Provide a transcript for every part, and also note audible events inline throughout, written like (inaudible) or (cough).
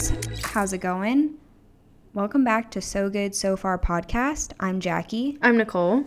How's it going? Welcome back to So Good So Far podcast. I'm Jackie. I'm Nicole.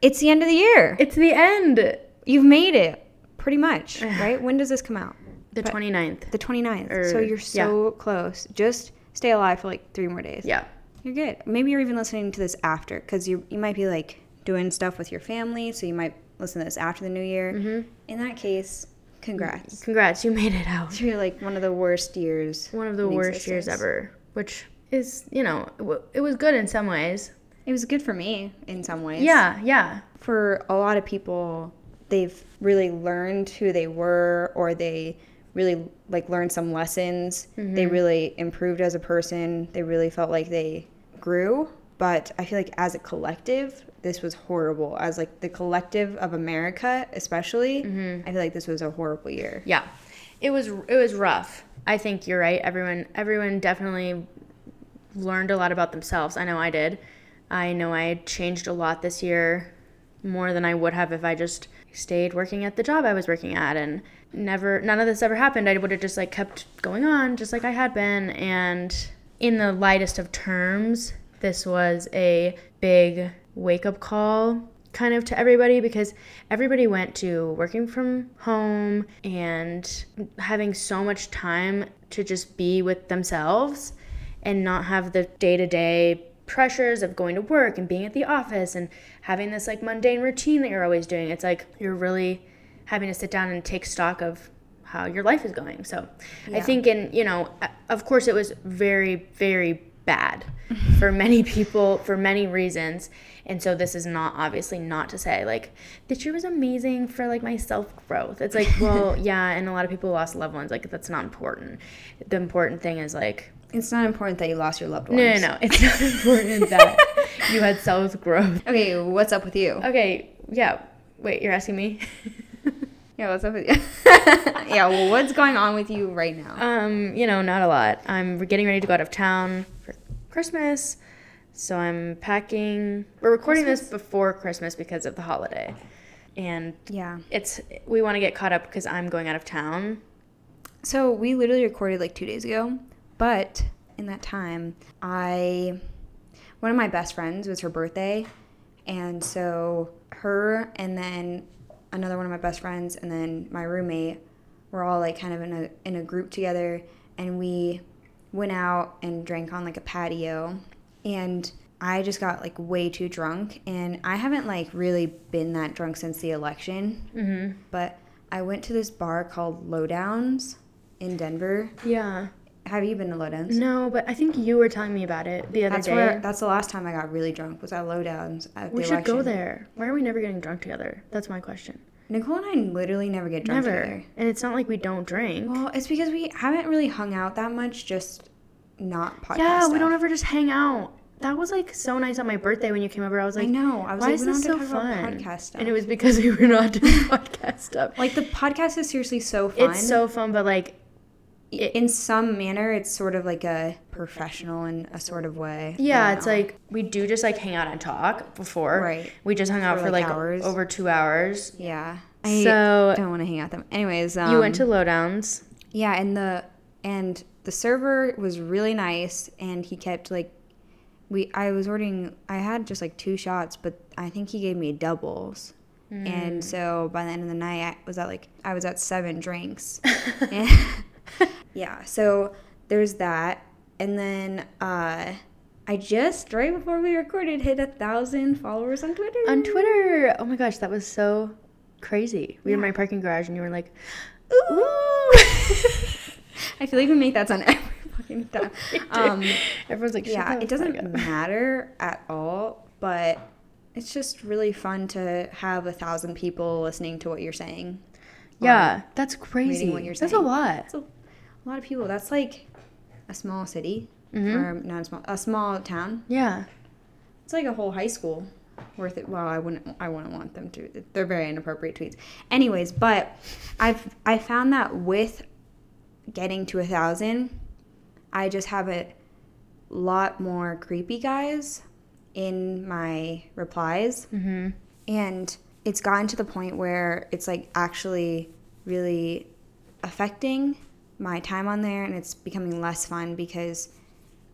It's the end of the year. It's the end. You've made it pretty much, (sighs) right? when does this come out? The But- 29th. The 29th. Or- so you're so close. Just stay alive for like three more days. Yeah. You're good. Maybe you're even listening to this after because you, you might be like doing stuff with your family. So you might listen to this after the new year. Mm-hmm. In that case, congrats. Congrats, you made it out. (laughs) You're like one of the worst years. One of the worst years ever, which is, you know, it it was good in some ways. It was good for me in some ways. Yeah, yeah. For a lot of people, they've really learned who they were or they really like learned some lessons. They mm-hmm. really improved as a person. They really felt like they grew. But I feel like as a collective, this was horrible. As like the collective of America, especially, mm-hmm. I feel like this was a horrible year. Yeah. It was it was rough. I think you're right. Everyone everyone definitely learned a lot about themselves. I know I did. I know I changed a lot this year more than I would have if I just stayed working at the job I was working at and never none of this ever happened. I would have just like kept going on just like I had been and in the lightest of terms, this was a big wake-up call kind of to everybody because everybody went to working from home and having so much time to just be with themselves and not have the day-to-day pressures of going to work and being at the office and having this like mundane routine that you're always doing. It's like you're really having to sit down and take stock of how your life is going. So i think in you know of course it was very very bad for many people for many reasons and so this is not obviously not to say like this year was amazing for like my self growth it's like well (laughs) yeah and a lot of people lost loved ones like that's not important the important thing is like It's not important that you lost your loved ones. no no no it's not (laughs) important that you had self growth (laughs) Okay, what's up with you? okay yeah wait you're asking me Yeah, what's up with you? yeah, well, what's going on with you right now? Um, you know, not a lot. I'm getting ready to go out of town Christmas, so I'm packing. We're recording this before Christmas because of the holiday, and yeah. it's we want to get caught up because I'm going out of town. So we literally recorded like two days ago, but in that time, I one of my best friends was her birthday, and so her and then another one of my best friends and then my roommate were all like kind of in a in a group together, and we went out and drank on like a patio, and I just got like way too drunk, and I haven't like really been that drunk since the election Mm-hmm. but I went to this bar called Lowdowns in Denver. Yeah. Have you been to Lowdowns? No, but I think you were telling me about it the other That's day. where that's the last time I got really drunk was at Lowdowns at we should go there. Why are we never getting drunk together? That's my question. Nicole and I literally never get drunk never. together. And it's not like we don't drink. Well, it's because we haven't really hung out that much, just not podcast. yeah, we stuff. don't ever just hang out. That was like so nice on my birthday when you came over. I was like, I know. I was why like, is this so to talk about fun? podcast stuff. And it was because (laughs) we were not doing (laughs) podcast stuff. like the podcast is seriously so fun. It's so fun, but like, in some manner, it's sort of like a professional in a sort of way. Yeah, it's know. like we do just like hang out and talk before. Right. We just hung out For, for, like, like, hours. over two hours. yeah. I So don't want to hang out with them. Anyways, um, you went to Lowdowns. Yeah, and the and the server was really nice, and he kept like we. I was ordering. I had just like two shots, but I think he gave me doubles. And so by the end of the night, I was at like I was at seven drinks. (laughs) (laughs) Yeah, so there's that, and then uh, I just right before we recorded hit a thousand followers on Twitter. on Twitter. Oh my gosh, that was so crazy. We were in my parking garage, and you were like, Ooh. (laughs) I feel like we make that sound every fucking (laughs) time. Um, everyone's like, yeah, it doesn't matter at all, but it's just really fun to have a thousand people listening to what you're saying. Yeah, that's crazy. That's a lot. That's a, a lot of people. That's like a small city, Mhm. or not a small, a small town. Yeah. It's like a whole high school worth it. Well, I wouldn't. I wouldn't want them to. They're very inappropriate tweets. Anyways, but I've I found that with getting to a thousand, I just have a lot more creepy guys in my replies, Mm-hmm. and it's gotten to the point where it's like actually really affecting my time on there and it's becoming less fun because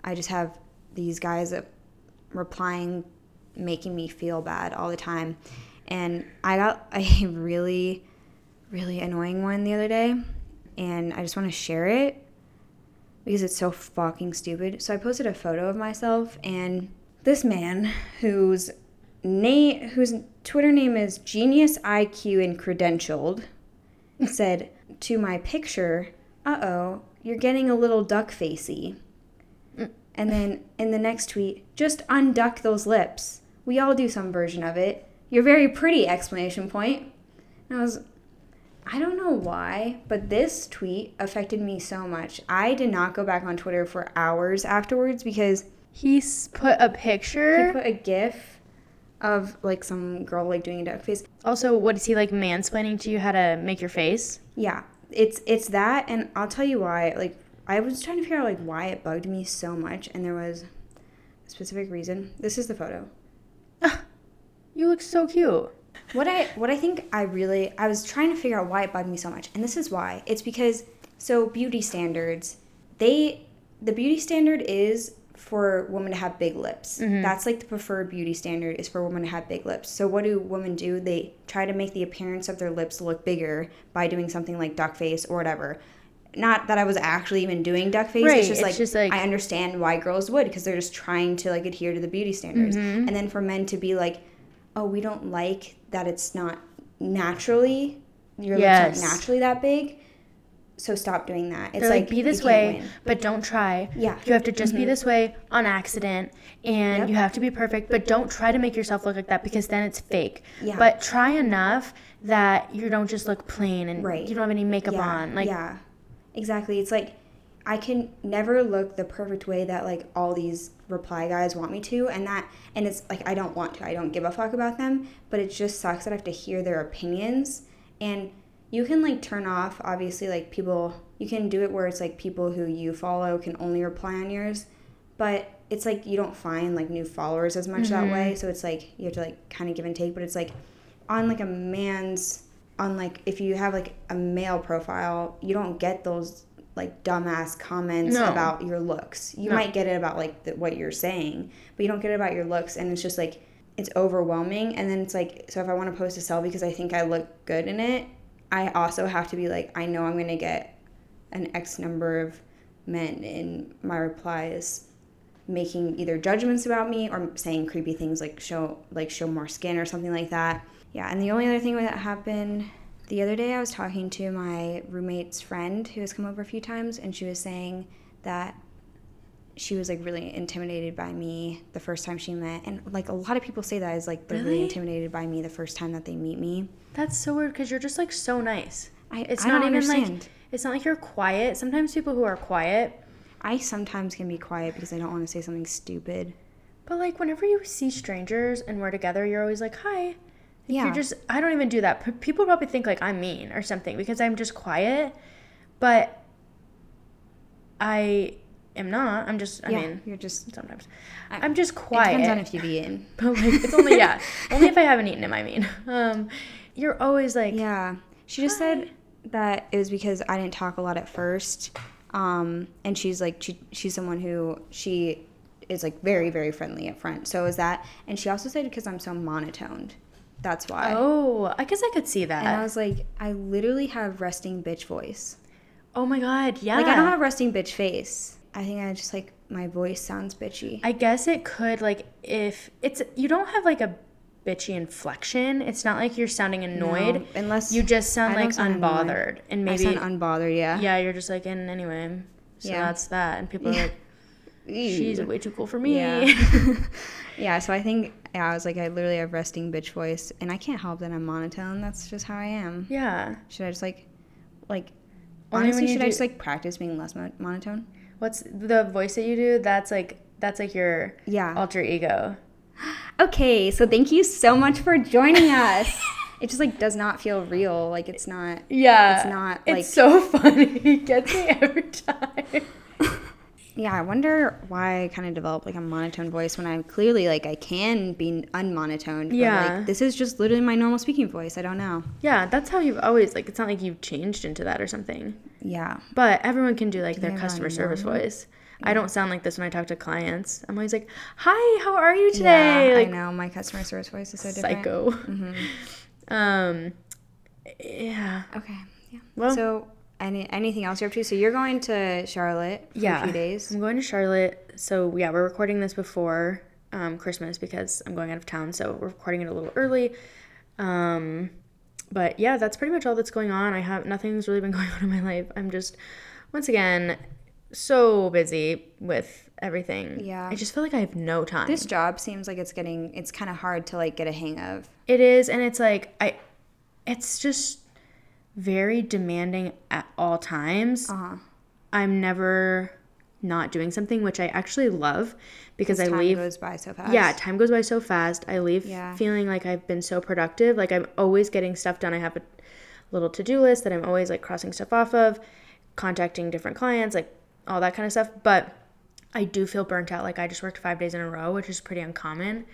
I just have these guys replying making me feel bad all the time. And I got (laughs) a really really annoying one the other day and I just want to share it because it's so fucking stupid. So I posted a photo of myself and this man whose name whose Twitter name is Genius IQ and Credentialed said to my picture, "Uh-oh, you're getting a little duck facey." Mm. And then in the next tweet, just unduck those lips. We all do some version of it. You're very pretty exclamation point. And I was I don't know why, but this tweet affected me so much. I did not go back on Twitter for hours afterwards because He put a picture. he put a gif of like some girl like doing a duck face. also, what is he like mansplaining to you how to make your face? Yeah, it's it's that, and I'll tell you why. Like I was trying to figure out like why it bugged me so much, and there was a specific reason. This is the photo. Ah, you look so cute. What I what I think I really I was trying to figure out why it bugged me so much, and this is why. It's because so beauty standards, they the beauty standard is for women to have big lips. That's like the preferred beauty standard is for women to have big lips. So what do women do? They try to make the appearance of their lips look bigger by doing something like duck face or whatever. Not that I was actually even doing duck face. Right, It's just it's like, just like- I understand why girls would because they're just trying to like adhere to the beauty standards. Mm-hmm. And then for men to be like, oh, we don't like that it's not naturally your lips aren't naturally that big. So stop doing that. It's They're like, be this way, win. but don't try. Yeah. You have to just be mm-hmm. this way on accident, and Yep. you have to be perfect, but don't try to make yourself look like that because then it's fake. Yeah. But try enough that you don't just look plain and Right. you don't have any makeup yeah, on. Like, yeah, exactly. It's like I can never look the perfect way that like all these reply guys want me to, and that and it's like I don't want to. I don't give a fuck about them, but it just sucks that I have to hear their opinions. And you can like turn off obviously like people. You can do it where it's like people who you follow can only reply on yours, but it's like you don't find like new followers as much that way. Mm-hmm. So it's like you have to like kind of give and take. But it's like on like a man's on like if you have like a male profile, you don't get those like dumbass comments No. about your looks. You No. might get it about like the, what you're saying, but you don't get it about your looks, and it's just like it's overwhelming. And then it's like, so if I want to post a selfie because I think I look good in it, I also have to be like, I know I'm gonna get an X number of men in my replies making either judgments about me or saying creepy things like show like show more skin or something like that. Yeah, and the only other thing that happened the other day I was talking to my roommate's friend who has come over a few times and she was saying that she was like really intimidated by me the first time she met and like a lot of people say that is like they're really, Really? intimidated by me the first time that they meet me. that's so weird because you're just like so nice. I It's I not don't even understand. like it's not like you're quiet. Sometimes people who are quiet, I sometimes can be quiet because I don't want to say something stupid. but like whenever you see strangers and we're together, you're always like, "Hi." Like, Yeah. You're just I don't even do that. P- people probably think like I'm mean or something because I'm just quiet, but I am not. I'm just I yeah, mean, you're just sometimes I- I'm just quiet. depends on if you've eaten. (laughs) but like it's only yeah, (laughs) only if I haven't eaten them. I mean, um, you're always like Yeah. She just said that it was because I didn't talk a lot at first. Um, and she's like, she, she's someone who she is like very, very friendly up front. So is that. And she also said because I'm so monotoned. That's why. Oh, I guess I could see that. And I was like, I literally have resting bitch voice. oh my god, yeah. Like, I don't have resting bitch face. I think I just like, my voice sounds bitchy. I guess it could like if it's you don't have like a bitchy inflection. It's not like you're sounding annoyed. No, unless you just sound like sound annoyed. unbothered, and I maybe sound unbothered, yeah. yeah, you're just like and anyway. So Yeah. that's that, and people are Yeah. like, she's way too cool for me. Yeah. (laughs) (laughs) yeah, so I think yeah, I was like I literally have resting bitch voice and I can't help that I'm monotone. That's just how I am. yeah. Should I just like like Only honestly should I just like practice being less mo- monotone? What's the voice that you do? That's like that's like your Yeah. alter ego. Okay, so thank you so much for joining (laughs) us. it just like does not feel real. Like it's not Yeah. It's not, It's like- so (laughs) funny. It gets me every time. (laughs) Yeah, I wonder why I kind of developed like a monotone voice when I'm clearly like I can be unmonotone. But, Yeah. like, this is just literally my normal speaking voice. I don't know. Yeah, that's how you've always like. It's not like you've changed into that or something. Yeah. But everyone can do like their customer service voice. I don't sound like this when I talk to clients. I'm always like, "Hi, how are you today?" Yeah, like I know. My customer service voice is so different. psycho. Mm-hmm. (laughs) Um, yeah. Okay. Yeah. Well, so, any anything else you're up to? So you're going to Charlotte for Yeah. a few days. I'm going to Charlotte. So yeah, we're recording this before um, Christmas because I'm going out of town. So we're recording it a little early. Um, but yeah, that's pretty much all that's going on. I have nothing's really been (laughs) going on in my life. I'm just once again so busy with everything. Yeah. I just feel like I have no time. This job seems like it's getting it's kind of hard to like get a hang of. It is, and it's like I, it's just very demanding at all times. Uh huh. I'm never not doing something, which I actually love because I Time leave. goes by so fast. yeah, time goes by so fast. I leave Yeah. feeling like I've been so productive. Like I'm always getting stuff done. I have a little to do list that I'm always like crossing stuff off of, contacting different clients, like all that kind of stuff. But I do feel burnt out. Like I just worked five days in a row, which is pretty uncommon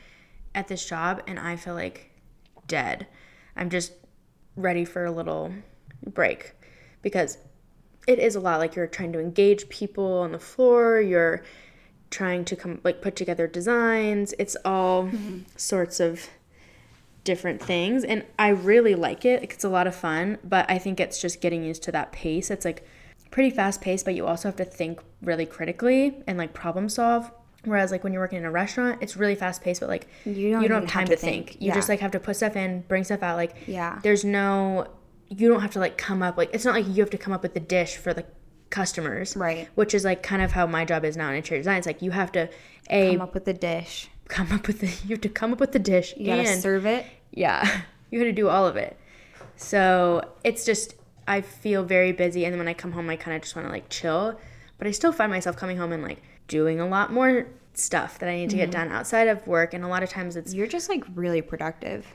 at this job, and I feel like dead. I'm just ready for a little break because it is a lot. Like you're trying to engage people on the floor, you're trying to come like put together designs. It's all mm-hmm. sorts of different things and I really like it. It's a lot of fun, but I think it's just getting used to that pace. It's like pretty fast paced, but you also have to think really critically and like problem solve. Whereas like when you're working in a restaurant, it's really fast paced, but like You don't you don't have time have to to think. think. You just like have to put stuff in, bring stuff out. Like Yeah. there's no you don't have to like come up like it's not like you have to come up with the dish for the customers. Right. Which is like kind of how my job is now in interior design. It's like you have to a Come up with the dish. come up with the (laughs) you have to come up with the dish You gotta and serve it. yeah, (laughs) you got to do all of it. So it's just I feel very busy, and then when I come home, I kind of just want to like chill. But I still find myself coming home and like doing a lot more stuff that I need to get mm-hmm. done outside of work, and a lot of times it's You're just like really productive.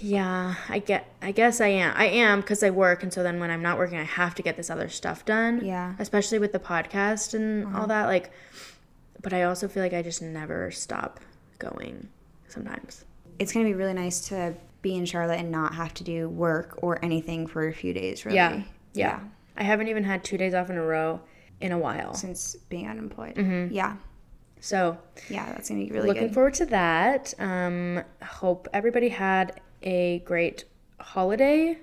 yeah, I get I guess I am I am because I work, and so then when I'm not working, I have to get this other stuff done. Yeah. especially with the podcast and all uh-huh. that. Like, but I also feel like I just never stop going. Sometimes. It's gonna be really nice to be in Charlotte and not have to do work or anything for a few days. Really. Yeah. Yeah. I haven't even had two days off in a row in a while. Since being unemployed. Mm-hmm. Yeah. So Yeah, that's gonna be really good. looking good. forward to that. Um, hope everybody had a great holiday,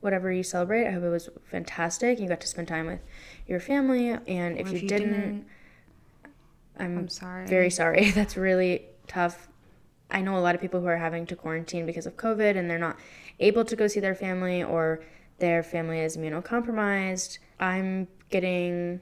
whatever you celebrate. I hope it was fantastic. You got to spend time with your family, and if, Or you, didn't, I'm, I'm sorry. very sorry. (laughs) That's really tough. I know a lot of people who are having to quarantine because of COVID, and they're not able to go see their family, or their family is immunocompromised. I'm getting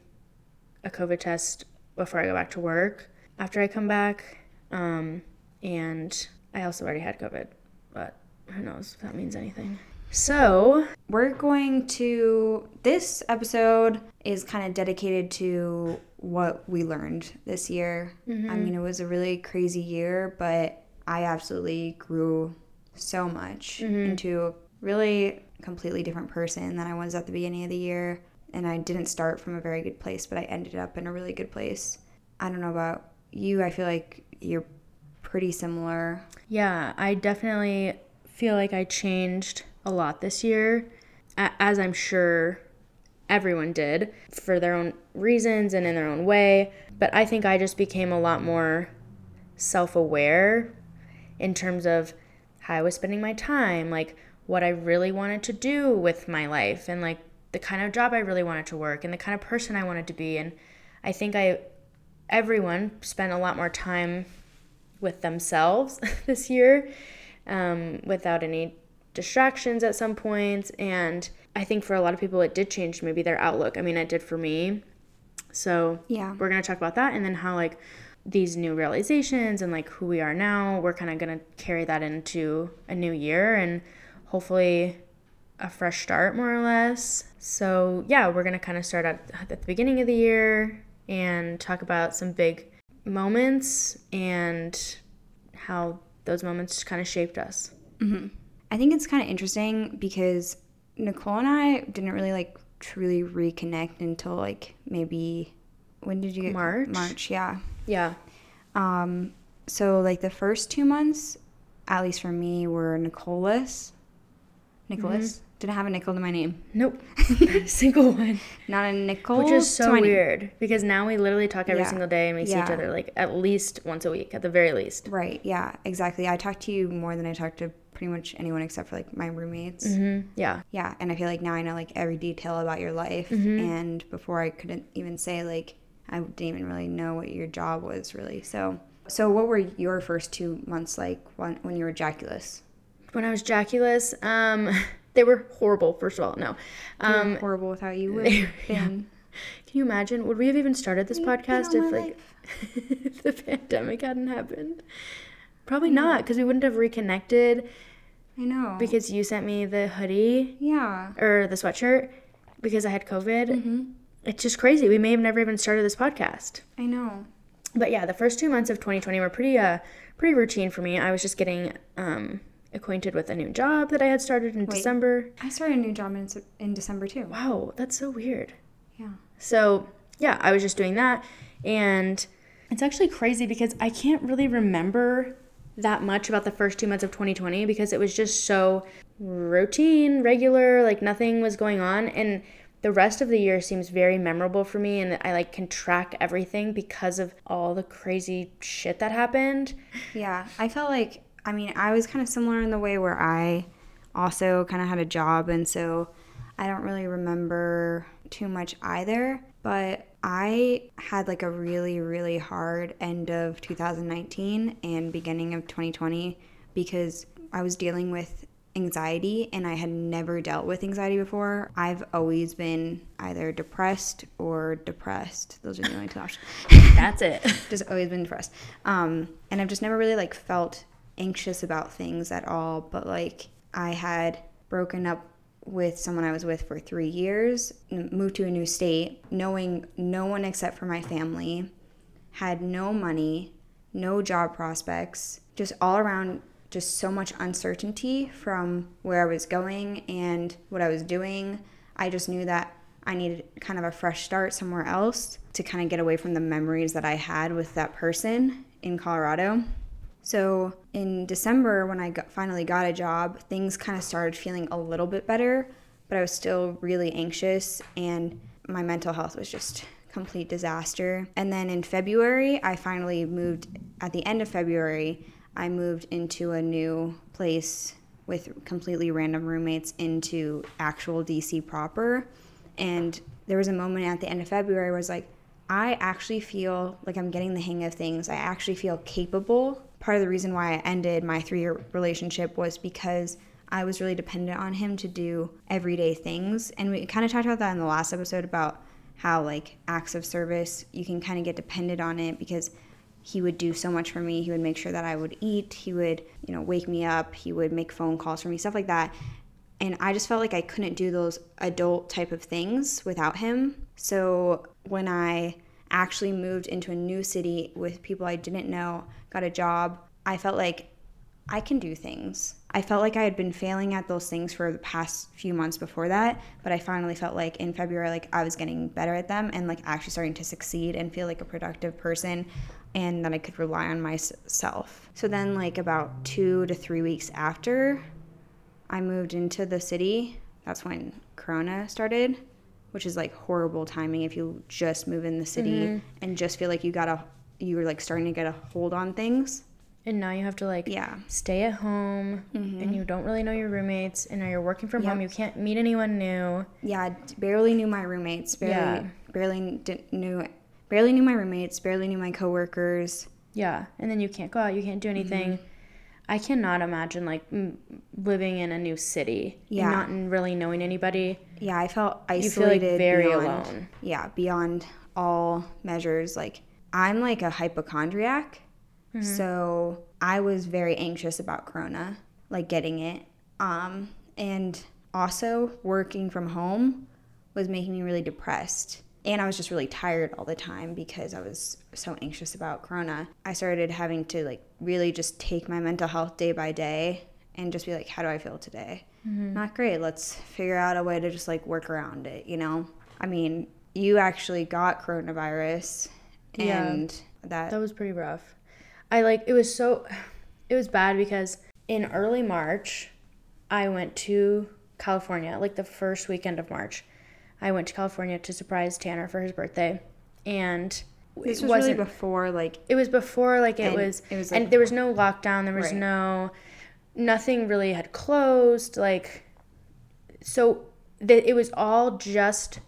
a COVID test before I go back to work after I come back. Um, and I also already had COVID, but who knows if that means anything. So, We're going to. This episode is kind of dedicated to what we learned this year. I mean, it was a really crazy year, but I absolutely grew so much into really completely different person than I was at the beginning of the year. And I didn't start from a very good place, but I ended up in a really good place. I don't know about you. I feel like you're pretty similar. yeah, I definitely feel like I changed a lot this year, as I'm sure everyone did for their own reasons and in their own way. But I think I just became a lot more self aware in terms of how I was spending my time, like what I really wanted to do with my life, and like the kind of job I really wanted to work, and the kind of person I wanted to be. And I think I, everyone spent a lot more time with themselves (laughs) this year um, without any distractions at some points. And I think for a lot of people, it did change maybe their outlook. I mean, it did for me. So Yeah. we're gonna talk about that, and then how like these new realizations and like who we are now. We're kind of gonna carry that into a new year and hopefully a fresh start, more or less. So yeah, we're gonna kind of start at, at the beginning of the year and talk about some big moments and how those moments kind of shaped us. I think it's kind of interesting because Nicole and I didn't really like truly reconnect until like maybe when did you get March? March, yeah. Yeah. Um, so like the first two months, at least for me, were Nicholas. Nicholas Mm-hmm. didn't have a nickel to my name. Nope. (laughs) Not a single one. Not a nickel. Which is so name. weird because now we literally talk every Yeah. single day and we see each other like at least once a week at the very least. Right. Yeah. Exactly. I talk to you more than I talk to pretty much anyone except for like my roommates. hmm Yeah. Yeah. And I feel like now I know like every detail about your life. Mm-hmm. And before I couldn't even say like I didn't even really know what your job was really. So. So what were your first two months like when when you were ejaculous? When I was Jaculus, um, (laughs) they were horrible. First of all, no. Um, horrible without you would have been. can you imagine? Would we have even started this You've podcast if like if (laughs) the pandemic hadn't happened? Probably not, because we wouldn't have reconnected. I know. Because you sent me the hoodie yeah. or the sweatshirt because I had COVID. Mm-hmm. It's just crazy. We may have never even started this podcast. I know. But yeah, the first two months of 2020 were pretty uh pretty routine for me. I was just getting um acquainted with a new job that I had started in December. I started a new job in, in December too. Wow, that's so weird. Yeah. So yeah, I was just doing that, and it's actually crazy because I can't really remember that much about the first two months of 2020 because it was just so routine, regular, like nothing was going on, and the rest of the year seems very memorable for me, and I like can track everything because of all the crazy shit that happened. Yeah. I felt like, I mean, I was kind of similar in the way where I also kind of had a job. And so I don't really remember too much either. But I had like a really, really hard end of 2019 and beginning of 2020 because I was dealing with anxiety and I had never dealt with anxiety before. I've always been either depressed or depressed. Those are the only two options. That's it. (laughs) just always been depressed. Um, and I've just never really like felt anxious about things at all. But like I had broken up with someone I was with for three years, moved to a new state, knowing no one except for my family, had no money, no job prospects, just all around just so much uncertainty from where I was going and what I was doing. I just knew that I needed kind of a fresh start somewhere else to kind of get away from the memories that I had with that person in Colorado. So in December, when I got, finally got a job, things kind of started feeling a little bit better, but I was still really anxious and my mental health was just complete disaster. And then in February, I finally moved at the end of February, I moved into a new place with completely random roommates into actual DC proper. And there was a moment at the end of February where I was like, I actually feel like I'm getting the hang of things. I actually feel capable. Part of the reason why I ended my three year relationship was because I was really dependent on him to do everyday things. And we kind of talked about that in the last episode about how, like, acts of service, you can kind of get dependent on it because he would do so much for me. He would make sure that I would eat. He would, you know, wake me up. He would make phone calls for me, stuff like that. And I just felt like I couldn't do those adult type of things without him. So when I actually moved into a new city with people I didn't know, got a job, I felt like I can do things. I felt like I had been failing at those things for the past few months before that, but I finally felt like in February like I was getting better at them and like actually starting to succeed and feel like a productive person and that I could rely on myself. So then like about 2 to 3 weeks after I moved into the city, that's when corona started, which is like horrible timing if you just move in the city mm-hmm. and just feel like you got a you're like starting to get a hold on things. And now you have to like Yeah. stay at home and mm-hmm. you don't really know your roommates and now you're working from home. You can't meet anyone new. yeah, barely knew my roommates. Barely, Yeah. barely didn't knew, barely knew my roommates. Barely knew my coworkers. Yeah. And then you can't go out, you can't do anything. Mm-hmm. I cannot imagine like m- living in a new city Yeah. and not really knowing anybody. Yeah, I felt isolated. You feel like very beyond, alone. Yeah, beyond all measures. Like I'm like a hypochondriac, Mm-hmm. so I was very anxious about Corona, like getting it. Um, and also working from home was making me really depressed. And I was just really tired all the time because I was so anxious about Corona. I started having to like really just take my mental health day by day and just be like, how do I feel today? Not great. Let's figure out a way to just like work around it, you know? I mean, you actually got coronavirus, Yeah. and that, That was pretty rough. I like it was so it was bad because in early March I went to California, like the first weekend of March. I went to California to surprise Tanner for his birthday. And this it was really wasn't before like it was before like it was, it was, like- and there was no lockdown, there was Right. no nothing really had closed like so the, it was all just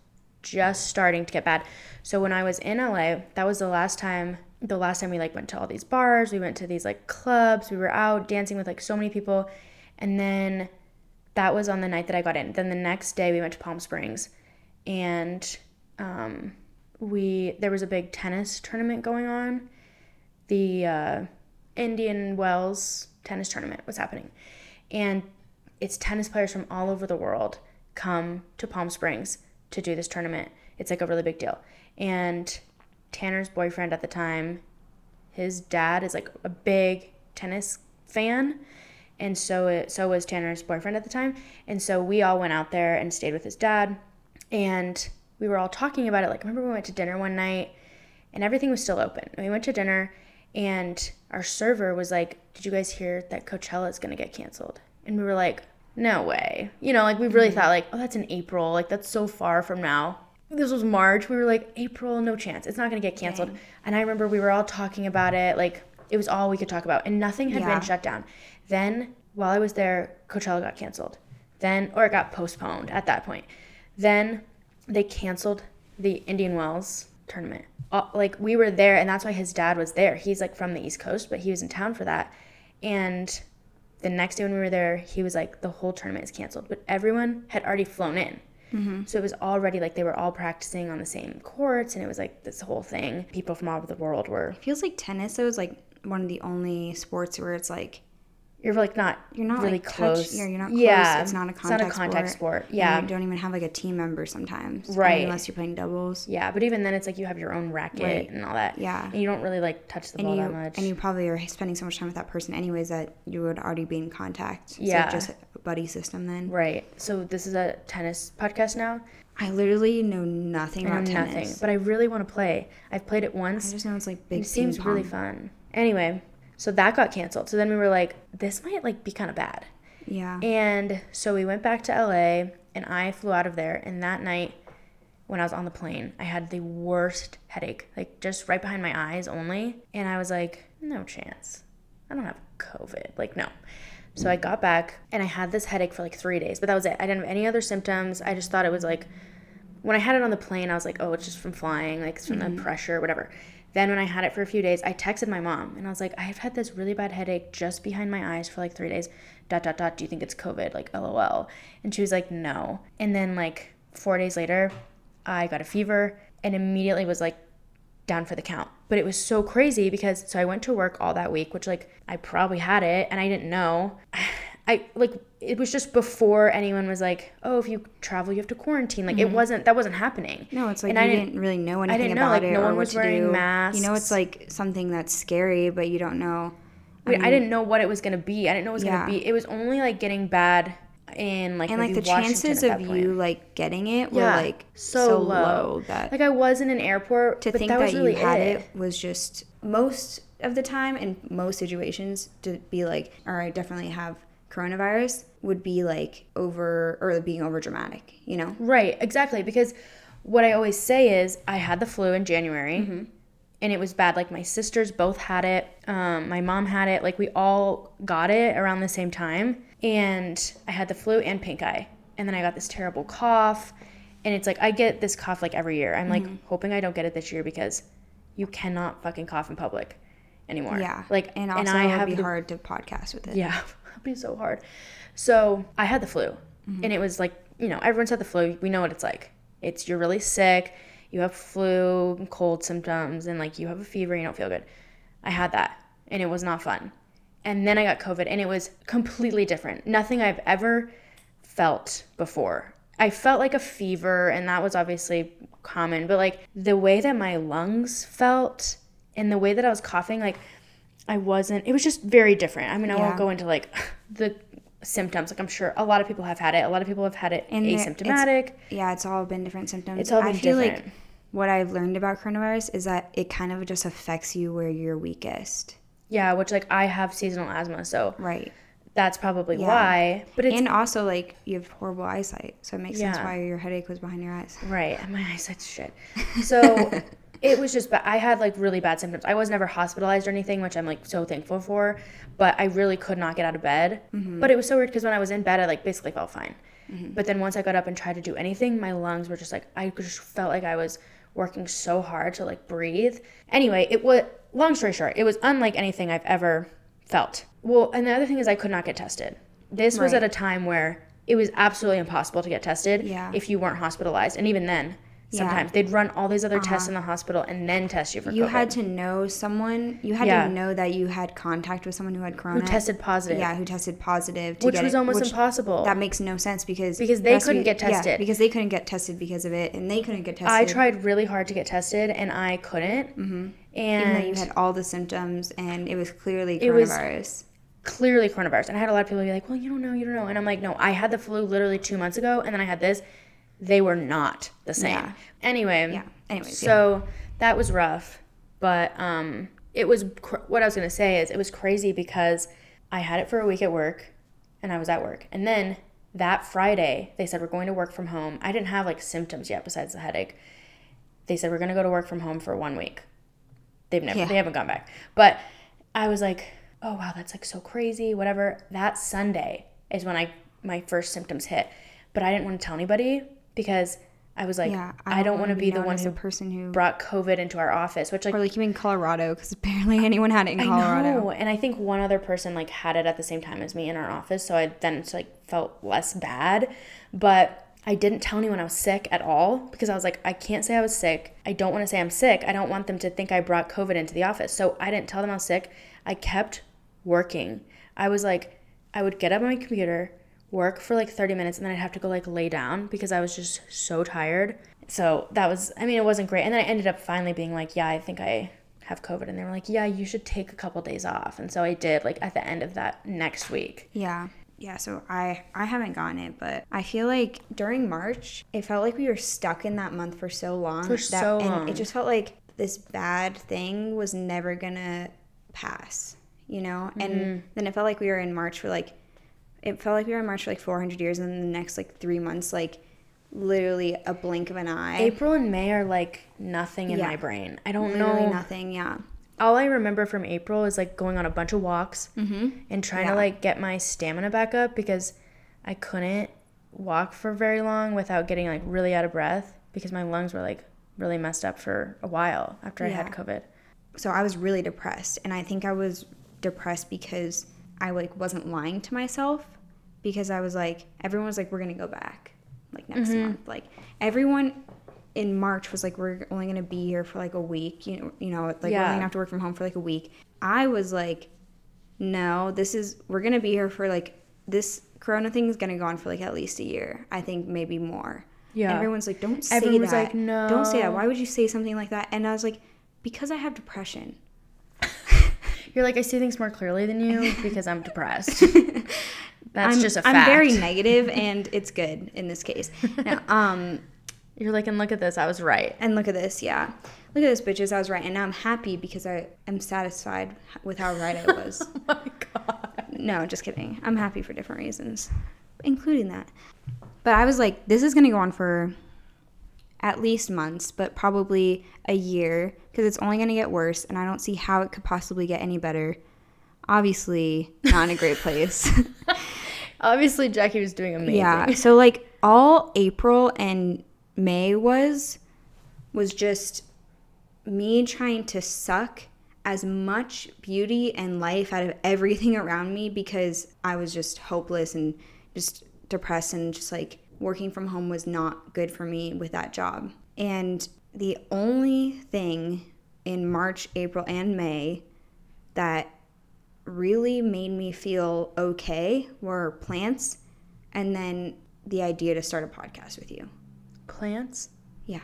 just starting to get bad. So when I was in LA, that was the last time the last time we like went to all these bars, we went to these like clubs, we were out dancing with like so many people. And then that was on the night that I got in. Then the next day we went to Palm Springs and um we there was a big tennis tournament going on. The uh, Indian Wells tennis tournament was happening. And it's tennis players from all over the world come to Palm Springs to do this tournament. It's like a really big deal. And Tanner's boyfriend at the time, his dad is like a big tennis fan. And so it, so was Tanner's boyfriend at the time. And so we all went out there and stayed with his dad. And we were all talking about it. Like, remember we went to dinner one night and everything was still open. We went to dinner and our server was like, Did you guys hear that Coachella is to get canceled? And we were like, No way. You know, like we really thought, like, Oh, that's in April. Like, that's so far from now. This was March. We were like, April, no chance. It's not going to get canceled. And I remember we were all talking about it. Like, it was all we could talk about. And nothing had Yeah. been shut down. Then, while I was there, Coachella got canceled. Then, or it got postponed at that point. Then they canceled the Indian Wells tournament. Uh, like we were there, and that's why his dad was there. He's like from the East Coast, but he was in town for that. And the next day when we were there, he was like, the whole tournament is canceled. But everyone had already flown in. Mm-hmm. So it was already like they were all practicing on the same courts, and it was like this whole thing. People from all over the world were. feels like tennis though is like one of the only sports where it's like You're like not. you're not really like close. Touch, yeah, you're not close. Yeah, it's not a It's contact, not a contact sport. and Yeah. you don't even have like a team member sometimes, I Right. unless you're playing doubles. Yeah, but even then, it's like you have your own racket Right. and all that. Yeah. And you don't really like touch the And ball you that much. and you probably are spending so much time with that person anyways that you would already be in contact. It's Yeah. like just a buddy system then. right. So this is a tennis podcast now. I literally know nothing I know about tennis. nothing, but I really want to play. I've played it I once. just know it's like big It seems ping really fun. Anyway, so that got canceled. So then we were like, this might like be kind of bad. Yeah. And so we went back to LA and I flew out of there. And that night, when I was on the plane, I had the worst headache, like just right behind my eyes only. And I was like, no chance. I don't have COVID. Like, no. So I got back and I had this headache for like three days, but that was it. I didn't have any other symptoms. I just thought it was like, when I had it on the plane, I was like, oh, it's just from flying, like it's from the mm-hmm. pressure, whatever. Then when I had it for a few days, I texted my mom and I was like, I've had this really bad headache just behind my eyes for like three days. Dot dot dot. Do you think it's COVID? Like LOL. And she was like, no. And then like four days later, I got a fever and immediately was like down for the count. But it was so crazy because so I went to work all that week, which like I probably had it and I didn't know. (sighs) I like it was just before anyone was like, "Oh, if you travel, you have to quarantine." Like it mm-hmm. wasn't that wasn't happening. No, it's like And I didn't, really know anything didn't know, about like, it no one what was to wearing do. You know, it's like something that's scary, but you don't know. Wait, I didn't know what it was gonna be. I didn't know it was Yeah. gonna be. It was only like getting bad in like And like the Washington chances of point. you like getting it were Yeah, like so so, low. low. that like I was in an airport, to but think that, that, really you had it. it. was just most of the time in most situations to be like, all right, definitely have coronavirus would be like over or being over dramatic, you know? Right, exactly. Because what I always say is I had the flu in January Mm-hmm. and it was bad. Like my sisters both had it, um, my mom had it. Like we all got it around the same time. And I had the flu and pink eye. And then I got this terrible cough. And it's like I get this cough like every year. I'm like Mm-hmm. hoping I don't get it this year because you cannot fucking cough in public anymore. Yeah. Like and also I it would be the hard to podcast with it. yeah, (laughs) it'd be so hard. So I had the flu, mm-hmm. and it was like you know everyone's had the flu. We know what it's like. It's you're really sick. You have flu, cold symptoms, and like you have a fever. You don't feel good. I had that, and it was not fun. And then I got COVID, and it was completely different. Nothing I've ever felt before. I felt like a fever, and that was obviously common, but like the way that my lungs felt and the way that I was coughing, like I wasn't, it was just very different. I mean, I won't go into like (laughs) the symptoms. Like I'm sure a lot of people have had it. A lot of people have had it And there- it's- asymptomatic. Yeah, it's all been different symptoms. It's all I been feel different. like what I've learned about coronavirus is that it kind of just affects you where you're weakest. yeah, which like I have seasonal asthma, so Right. that's probably Yeah. why. But it's and also like you have horrible eyesight, so it makes sense why your headache was behind your eyes. Right, and my (laughs) eyesight's shit. (laughs) So it was just, ba- I had like really bad symptoms. I was never hospitalized or anything, which I'm like so thankful for. But I really could not get out of bed. Mm-hmm. But it was so weird because when I was in bed, I like basically felt fine. Mm-hmm. But then once I got up and tried to do anything, my lungs were just like I just felt like I was working so hard to like breathe. Anyway, it was long story short, it was unlike anything I've ever felt. Well, and the other thing is I could not get tested. This was at a time where it was absolutely impossible to get tested Yeah. if you weren't hospitalized. And even then, sometimes they'd run all these other tests in the hospital and then test you for Uh-huh. You COVID. had to know someone. You had Yeah. to know that you had contact with someone who had corona. who tested positive. Yeah, who tested positive. To Which get was it, almost which- impossible. That makes no sense because Because they couldn't get Yeah, tested. because they couldn't get tested because of it, and they couldn't get tested. I tried really hard to get tested and I couldn't. Mm-hmm. even though And you had all the symptoms, and it was clearly coronavirus. clearly coronavirus. And I had a lot of people be like, well, you don't know, you don't know. And I'm like, no, I had the flu literally two months ago and then I had this. They were not the same. Yeah. Anyway. Yeah. Anyways, So that was rough. But um, it was, cr- what I was going to say is it was crazy because I had it for a week at work and I was at work. And then that Friday, they said, we're going to work from home. I didn't have like symptoms yet besides the headache. They said, we're going to go to work from home for one week. They've never, Yeah. they haven't gone back. But I was like, oh wow, that's like so crazy, whatever. That Sunday is when I my first symptoms hit. But I didn't want to tell anybody because I was like, yeah, I, don't want to be the one who person who, brought COVID into our office, which like or like you in Colorado, because apparently anyone had it in I Colorado. know, and I think one other person like had it at the same time as me in our office, so I then it's like felt less bad, but I didn't tell anyone I was sick at all because I was like, I can't say I was sick. I don't want to say I'm sick. I don't want them to think I brought COVID into the office. So I didn't tell them I was sick. I kept working. I was like, I would get up on my computer, work for like 30 minutes, and then I'd have to go like lay down because I was just so tired. So that was, I mean, it wasn't great. And then I ended up finally being like, yeah, I think I have COVID. And they were like, yeah, you should take a couple days off. And so I did, like at the end of that next week. Yeah. Yeah, so I I haven't gotten it, but I feel like during March, it felt like we were stuck in that month for so long. For that, so and it just felt like this bad thing was never gonna pass, you know? Mm-hmm. And then it felt like we were in March for like it felt like we were in March for like 400 years and then the next like 3 months like literally a blink of an eye. April and May are like nothing in Yeah. my brain. I don't literally know. nothing, yeah. All I remember from April is like going on a bunch of walks mm-hmm. and trying Yeah. to like get my stamina back up because I couldn't walk for very long without getting like really out of breath because my lungs were like really messed up for a while after I had COVID. so I was really depressed and I think I was depressed because I like wasn't lying to myself because I was like everyone was like we're to go back like next Mm-hmm. month. Like everyone in March was like we're only to be here for like a week you know you know like we're Yeah. going to have to work from home for like a week. I was like no this is we're to be here for like this corona thing is to go on for like at least a year I think maybe more. Yeah. and everyone's like don't say Everyone that. like, don't say that. Why would you say something like that? And I was like because I have depression You're like I see things more clearly than you (laughs) because I'm depressed. (laughs) That's I'm, just a fact. I'm very negative, (laughs) and it's good in this case. Now, um, You're like, and look at this, I was right. and look at this, yeah. Look at this, bitches. I was right, and now I'm happy because I am satisfied with how right I was. Oh my god. no, just kidding. I'm happy for different reasons, including that. But I was like, this is gonna go on for at least months, but probably a year because it's only gonna get worse, and I don't see how it could possibly get any better. Obviously, not in a great place. (laughs) Obviously, Jackie was doing amazing. Yeah. So like all April and May was was just me trying to suck as much beauty and life out of everything around me because I was just hopeless and just depressed and just like working from home was not good for me with that job. And the only thing in March, April, and May that really made me feel okay were plants and then the idea to start a podcast with you. Plants? Yeah.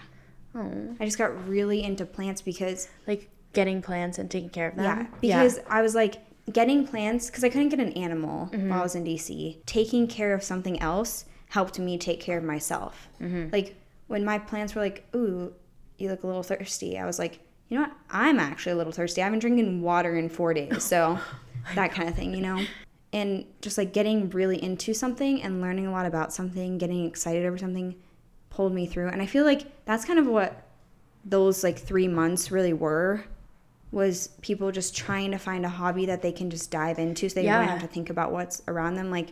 Oh. I just got really into plants because Like getting plants and taking care of them? yeah, because I was like getting plants because I couldn't get an animal Mm-hmm. while I was in DC. Taking care of something else helped me take care of myself. Mm-hmm. Like when my plants were like, "Ooh, you look a little thirsty," I was like, "You know what? I'm actually a little thirsty. I've been drinking water in four days, so (laughs) that kind of thing, you know." And just like getting really into something and learning a lot about something, getting excited over something, pulled me through. And I feel like that's kind of what those like three months really were was people just trying to find a hobby that they can just dive into so they Yeah. wouldn't have to think about what's around them like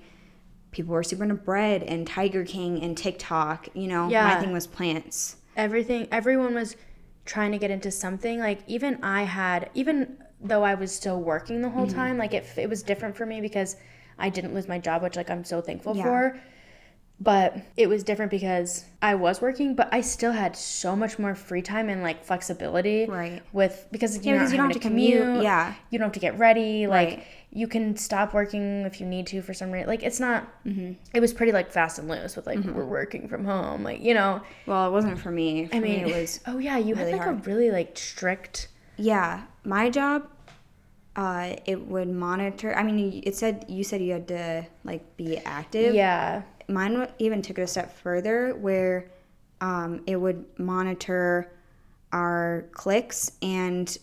people were super into bread and tiger king and tiktok you know Yeah. my thing was plants everything everyone was trying to get into something like even i had even though i was still working the whole Mm-hmm. time like it, it was different for me because i didn't lose my job which like i'm so thankful Yeah. for but it was different because i was working but i still had so much more free time and like flexibility Right. with because Yeah, you're because you don't have to commute. Yeah. you don't have to get ready like Right. you can stop working if you need to for some reason like it's not Mm-hmm. it was pretty like fast and loose with like we're working from home like you know well it wasn't for me for I mean, me it was (laughs) oh yeah, you really had like hard. a really like strict. yeah my job uh, it would monitor i mean it said you said you had to like be active Yeah, mine even took it a step further where um, it would monitor our clicks and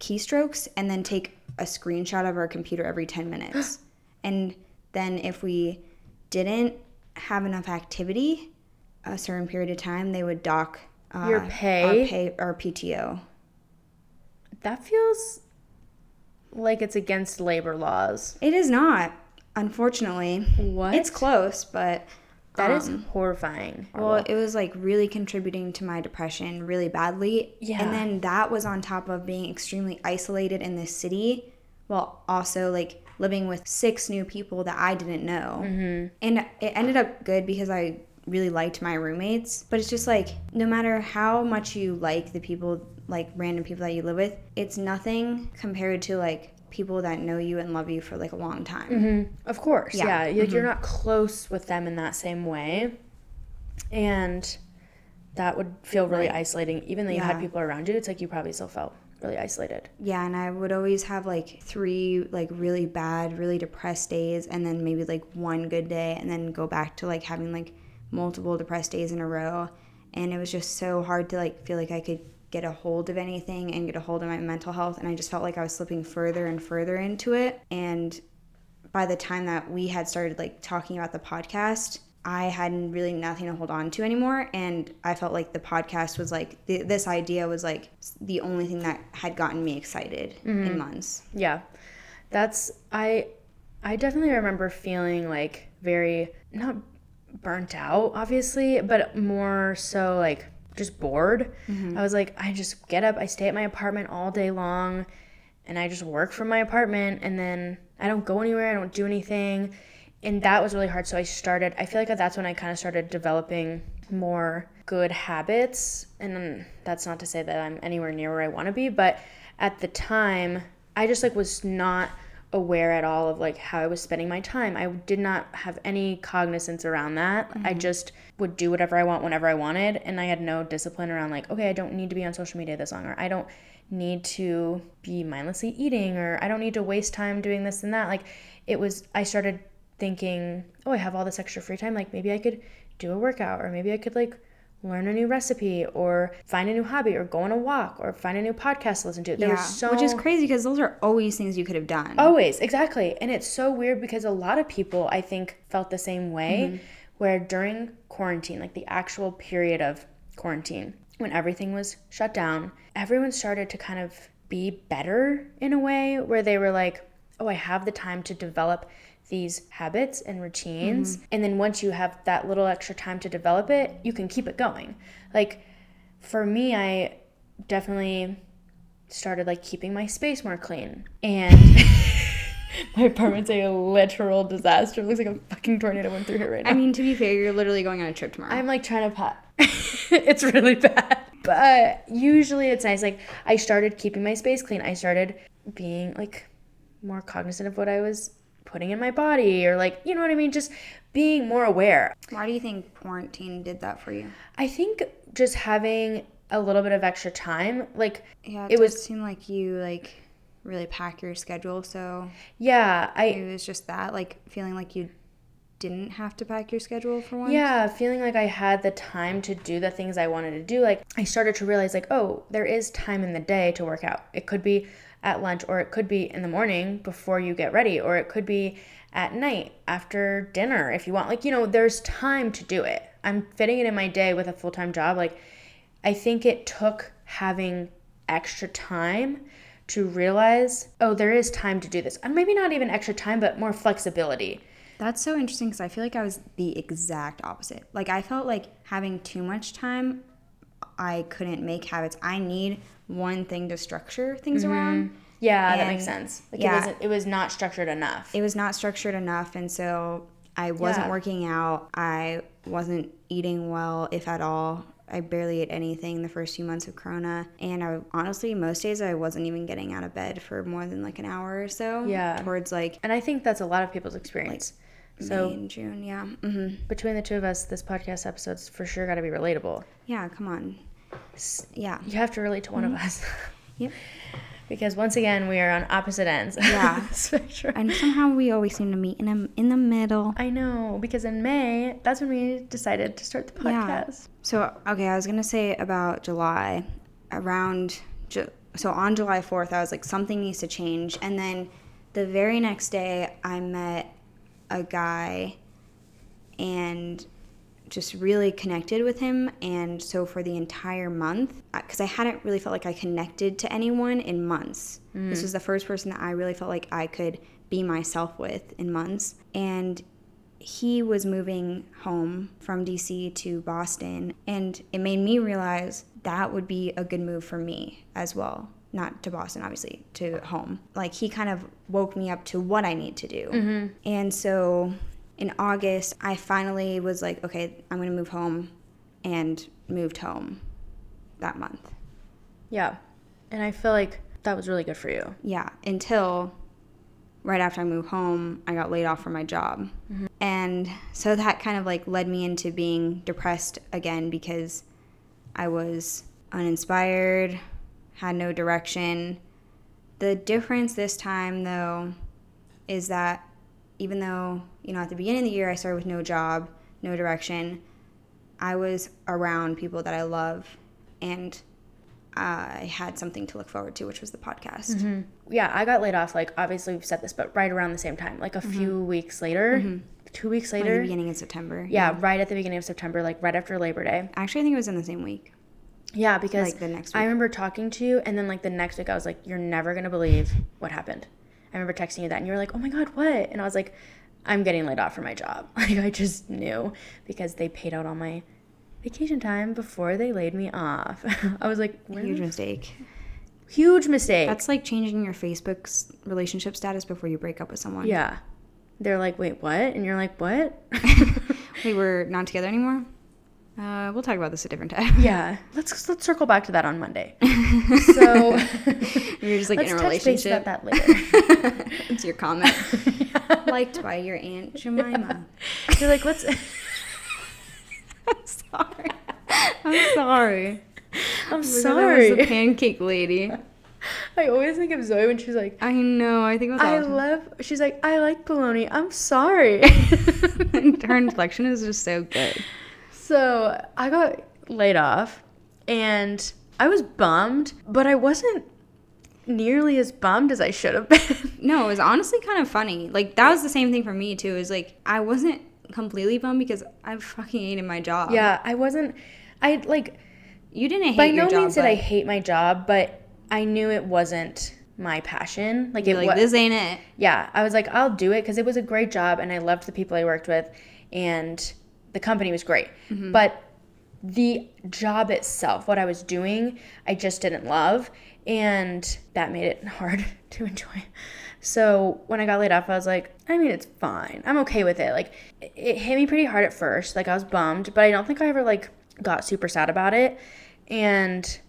keystrokes and then take a screenshot of our computer every 10 minutes (gasps) and then if we didn't have enough activity a certain period of time they would dock uh, Your our, pay? pay our pto that feels like it's against labor laws. it is not unfortunately What? it's close but That is um, horrifying. Well, it was like really contributing to my depression really badly. Yeah. And then that was on top of being extremely isolated in this city while also like living with six new people that I didn't know. Mm-hmm. And it ended up good because I really liked my roommates. But it's just like no matter how much you like the people, like random people that you live with, it's nothing compared to like people that know you and love you for like a long time. of course, Yeah. Mm-hmm. you're not close with them in that same way, and that would feel really isolating. Even though you had people around you, it's like you probably still felt really isolated. Yeah, and I would always have like three like really bad, really depressed days and then maybe like one good day and then go back to like having like multiple depressed days in a row. And it was just so hard to like feel like I could get a hold of anything and get a hold of my mental health and I just felt like I was slipping further and further into it. And by the time that we had started like talking about the podcast, I had really nothing to hold on to anymore, and I felt like the podcast was like th- this idea was like the only thing that had gotten me excited in mm-hmm. months. Yeah. That's I I definitely remember feeling like very not burnt out obviously, but more so like just bored. Mm-hmm. I was like I just get up, I stay at my apartment all day long and I just work from my apartment and then I don't go anywhere, I don't do anything. And that was really hard. So I started I feel like that's when I kind of started developing more good habits and that's not to say that I'm anywhere near where I want to be, but at the time I just like was not aware at all of like how I was spending my time. I did not have any cognizance around that. I mm-hmm. just would do whatever I want whenever I wanted and I had no discipline around like okay, I don't need to be on social media this long or I don't need to be mindlessly eating or I don't need to waste time doing this and that. Like it was I started thinking, "Oh, I have all this extra free time, like maybe I could do a workout or maybe I could like learn a new recipe or find a new hobby or go on a walk or find a new podcast to listen to." There Yeah, so which is crazy because those are always things you could have done. Always, exactly. And it's so weird because a lot of people, I think, felt the same way, mm-hmm. where during quarantine, like the actual period of quarantine, when everything was shut down, everyone started to kind of be better in a way where they were like, oh, I have the time to develop these habits and routines. Mm-hmm. And then once you have that little extra time to develop it, you can keep it going. Like for me, I definitely started like keeping my space more clean and (laughs) my apartment's a literal disaster. It looks like a fucking tornado went through here right now. I mean, to be fair, you're literally going on a trip tomorrow. I'm like trying to pot. (laughs) (laughs) it's really bad. But usually it's nice. Like I started keeping my space clean. I started being like more cognizant of what I was putting in my body or like, you know what I mean? Just being more aware. Why do you think quarantine did that for you? I think just having a little bit of extra time, like Yeah, It it, was- seem like you like really pack your schedule. So Yeah, I it was just that, like feeling like you didn't have to pack your schedule for once. Yeah, feeling like I had the time to do the things I wanted to do. Like I started to realize like, oh, there is time in the day to work out. It could be at lunch or it could be in the morning before you get ready or it could be at night after dinner if you want. Like, you know, there's time to do it. I'm fitting it in my day with a full-time job. Like I think it took having extra time to realize, oh, there is time to do this. And maybe not even extra time, but more flexibility. That's so interesting because I feel like I was the exact opposite. Like I felt like having too much time, I couldn't make habits. I need one thing to structure things mm-hmm. around. Yeah, that makes sense. Like yeah. it wasn't it was not structured enough. It was not structured enough, and so I wasn't Yeah. working out. I wasn't eating well, if at all. I barely ate anything the first few months of Corona, and I honestly most days I wasn't even getting out of bed for more than like an hour or so. Yeah. towards like And I think that's a lot of people's experience. May so and June. Yeah. hmm between the two of us, this podcast episode's for sure got to be relatable. Yeah. Come on. S- Yeah. You have to relate to one of us. (laughs) Yep. because once again, we are on opposite ends. Yeah. (laughs) spectrum. And somehow we always seem to meet in a, in the middle. I know because in May, that's when we decided to start the podcast. Yeah. So, okay, I was gonna say about July, around, Ju- so on July 4th, I was like, something needs to change. And then the very next day, I met a guy and just really connected with him. And so for the entire month, because I hadn't really felt like I connected to anyone in months, mm. this was the first person that I really felt like I could be myself with in months. And he was moving home from DC to Boston, and it made me realize that would be a good move for me as well. Not to Boston, obviously, to home. Like, he kind of woke me up to what I need to do. Mm-hmm. And so in August, I finally was like, okay, I'm gonna move home, and moved home that month. Yeah, and I feel like that was really good for you. Yeah, until right after I moved home, I got laid off from my job. Mm-hmm. And so that kind of like led me into being depressed again because I was uninspired, had no direction. The difference this time though is that even though, you know, at the beginning of the year I started with no job, no direction, I was around people that I love and I had something to look forward to, which was the podcast. Mm-hmm. Yeah, I got laid off. Like obviously we've said this, but right around the same time, like a few mm-hmm. weeks later, mm-hmm. two weeks later. beginning of September. Yeah, right at the beginning of September, like right after Labor Day. Actually, I think it was in the same week. Yeah, because Like the next week. I remember talking to you, and then like the next week, I was like, "You're never gonna believe what happened." I remember texting you that, and you were like, "Oh my god, what?" And I was like, "I'm getting laid off from my job." (laughs) Like I just knew because they paid out all my vacation time before they laid me off. (laughs) I was like, "Where Huge mistake. huge mistake." That's like changing your Facebook's relationship status before you break up with someone. yeah. They're like, "Wait, what?" And you're like, "What?" (laughs) We were not together anymore. Uh, we'll talk about this a different time. yeah. (laughs) Let's let's circle back to that on Monday. (laughs) So (laughs) You're just like in a relationship. touch base about that later. it's your comment. Liked by your aunt Jemima. You're like, let's. I'm sorry. I'm sorry. I'm That sorry. was the pancake lady. I always think of Zoe when she's like, I know. I think it was I awesome. love. She's like, I like bologna. I'm sorry. Her inflection is just so good. So I got laid off, and I was bummed, but I wasn't nearly as bummed as I should have been. (laughs) No, it was honestly kind of funny. Like that was the same thing for me too. Is like I wasn't completely bummed because I fucking hated my job. yeah, I wasn't. I like you didn't hate by no job. means did I hate my job, but I knew it wasn't my passion. Like it like wa- this ain't it. yeah, I was like, I'll do it because it was a great job and I loved the people I worked with and the company was great. But the job itself, what I was doing, I just didn't love. And that made it (laughs) hard (laughs) to enjoy. So when I got laid off, I was like, I mean, it's fine. I'm okay with it. Like, it- it hit me pretty hard at first. Like, I was bummed, but I don't think I ever, like, got super sad about it. And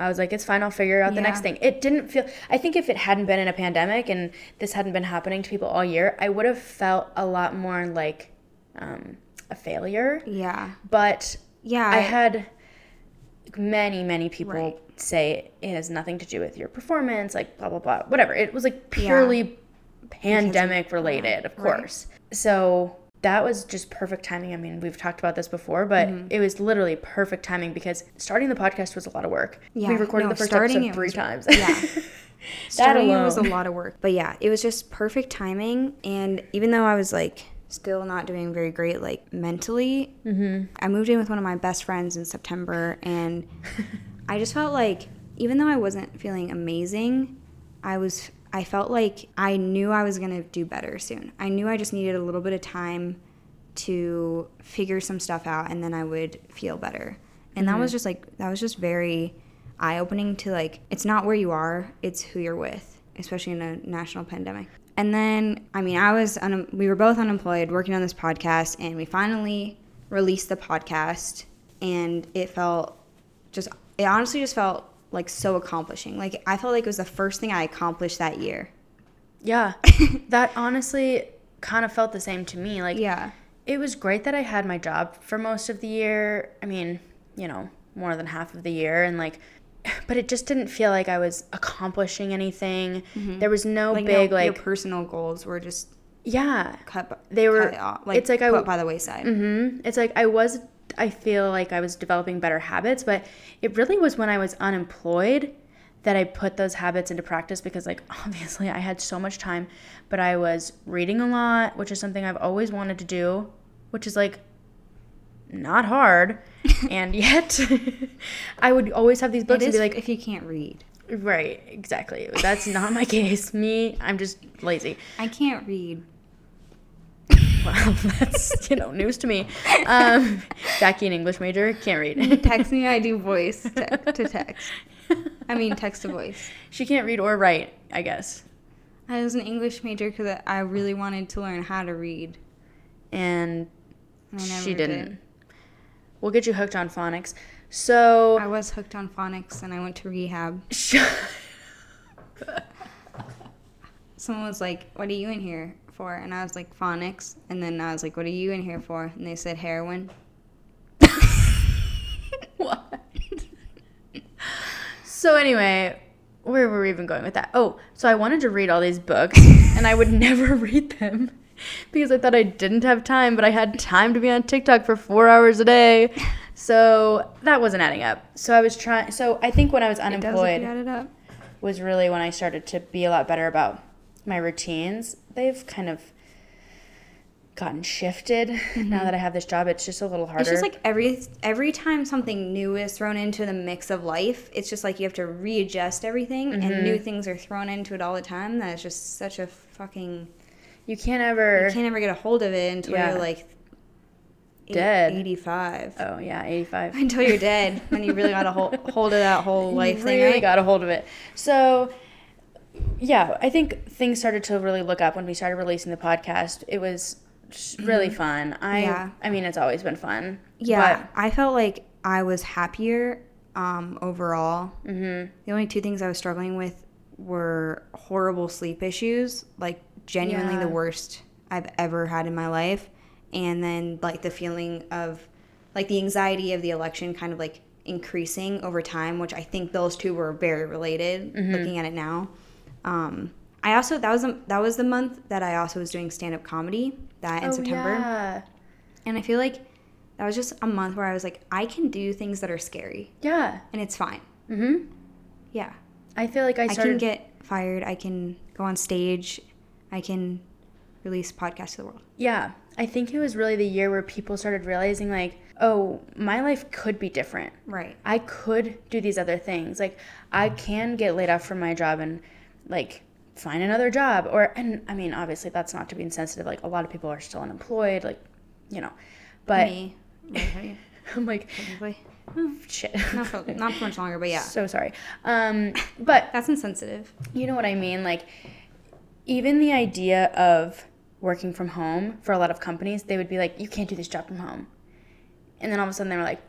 I was like, it's fine. I'll figure out the next thing. It didn't feel, I think if it hadn't been in a pandemic and this hadn't been happening to people all year, I would have felt a lot more like um, a failure. Yeah. But Yeah. I had, many many people Right. say it has nothing to do with your performance like blah blah blah whatever it was like purely pandemic related of Right. course so that was just perfect timing i mean we've talked about this before but Mm-hmm. it was literally perfect timing because starting the podcast was a lot of work Yeah, we recorded no, the first episode three was- times yeah. that (laughs) Starting it was a lot of work. But yeah, it was just perfect timing. And even though I was like still not doing very great, like mentally, Mm-hmm. I moved in with one of my best friends in September. And I just felt like, even though I wasn't feeling amazing, I was, I felt like I knew I was going to do better soon. I knew I just needed a little bit of time to figure some stuff out and then I would feel better. And that was just like, that was just very eye opening to like, it's not where you are, it's who you're with, especially in a national pandemic. And then, I mean, I was, un- we were both unemployed working on this podcast, and we finally released the podcast, and it felt just, it honestly just felt like so accomplishing. Like, I felt like it was the first thing I accomplished that year. yeah (laughs) that honestly kind of felt the same to me like Yeah. it was great that I had my job for most of the year. I mean, you know, more than half of the year and like but it just didn't feel like I was accomplishing anything. There was no Like, big no, like your personal goals were just yeah. cut. They were- cut off, like, it's like I put by the wayside. Mhm. It's like I was I feel like I was developing better habits, but it really was when I was unemployed that I put those habits into practice because like (laughs) obviously I had so much time, but I was reading a lot, which is something I've always wanted to do, which is like not hard. (laughs) and yet (laughs) I would always have these books and be like, if you can't read. right, exactly. That's not my (laughs) case. Me, I'm just lazy. I can't read. Wow, that's you know news to me. Um, Jackie, an English major, can't read. text me, I do voice te- to text. I mean, text to voice. she can't read or write, I guess. I was an English major because I really wanted to learn how to read. And and I never she did. We'll get you hooked on phonics. So I was hooked on phonics and I went to rehab. (laughs) Someone was like, What are you in here for? And I was like, Phonics. And then I was like, What are you in here for? And they said, Heroin. (laughs) what? so anyway, where were we even going with that? Oh, so I wanted to read all these books, and I would never (laughs) read them (laughs) because I thought I didn't have time, but I had time to be on TikTok for four hours a day. So that wasn't adding up. So I was trying. So I think when I was It does if unemployed was really when I started to be a lot better about my routines. They've kind of gotten shifted now that I have this job. It's just a little harder. It's just like every every time something new is thrown into the mix of life, it's just like you have to readjust everything, Mm-hmm. and new things are thrown into it all the time. That is just such a fucking. You can't ever. You can't ever get a hold of it until Yeah. you're like Dead. 85. oh yeah, eighty-five. (laughs) Until you're dead, (laughs) then you really got a hold, hold of that whole life thing. you thing, really right? got a hold of it. So, yeah, I think things started to really look up when we started releasing the podcast. It was just really fun. I, Mm-hmm. Yeah. I mean, it's always been fun. Yeah, I felt like I was happier um, overall. Mm-hmm. The only two things I was struggling with were horrible sleep issues, like genuinely Yeah. the worst I've ever had in my life, and then like the feeling of like the anxiety of the election kind of like increasing over time, which I think those two were very related. Mm-hmm. Looking at it now, um, I also that was the, that was the month that I also was doing stand up comedy that in Oh, September. Yeah. And I feel like that was just a month where I was like, I can do things that are scary Yeah. and it's fine. Mm-hmm. Yeah. I feel like I I, can get fired. I can go on stage. I can release podcasts to the world. Yeah, I think it was really the year where people started realizing, like, oh, my life could be different. Right. I could do these other things. Like, I can get laid off from my job and, like, find another job. Or, and I mean, obviously, that's not to be insensitive. Like, a lot of people are still unemployed, like, you know. But Me. (laughs) I'm like, Probably. shit. (laughs) Not for, not for much longer, but yeah. (laughs) So sorry. Um, but That's insensitive. you know what I mean? Like, even the idea of working from home for a lot of companies, they would be like, you can't do this job from home. And then all of a sudden they were like,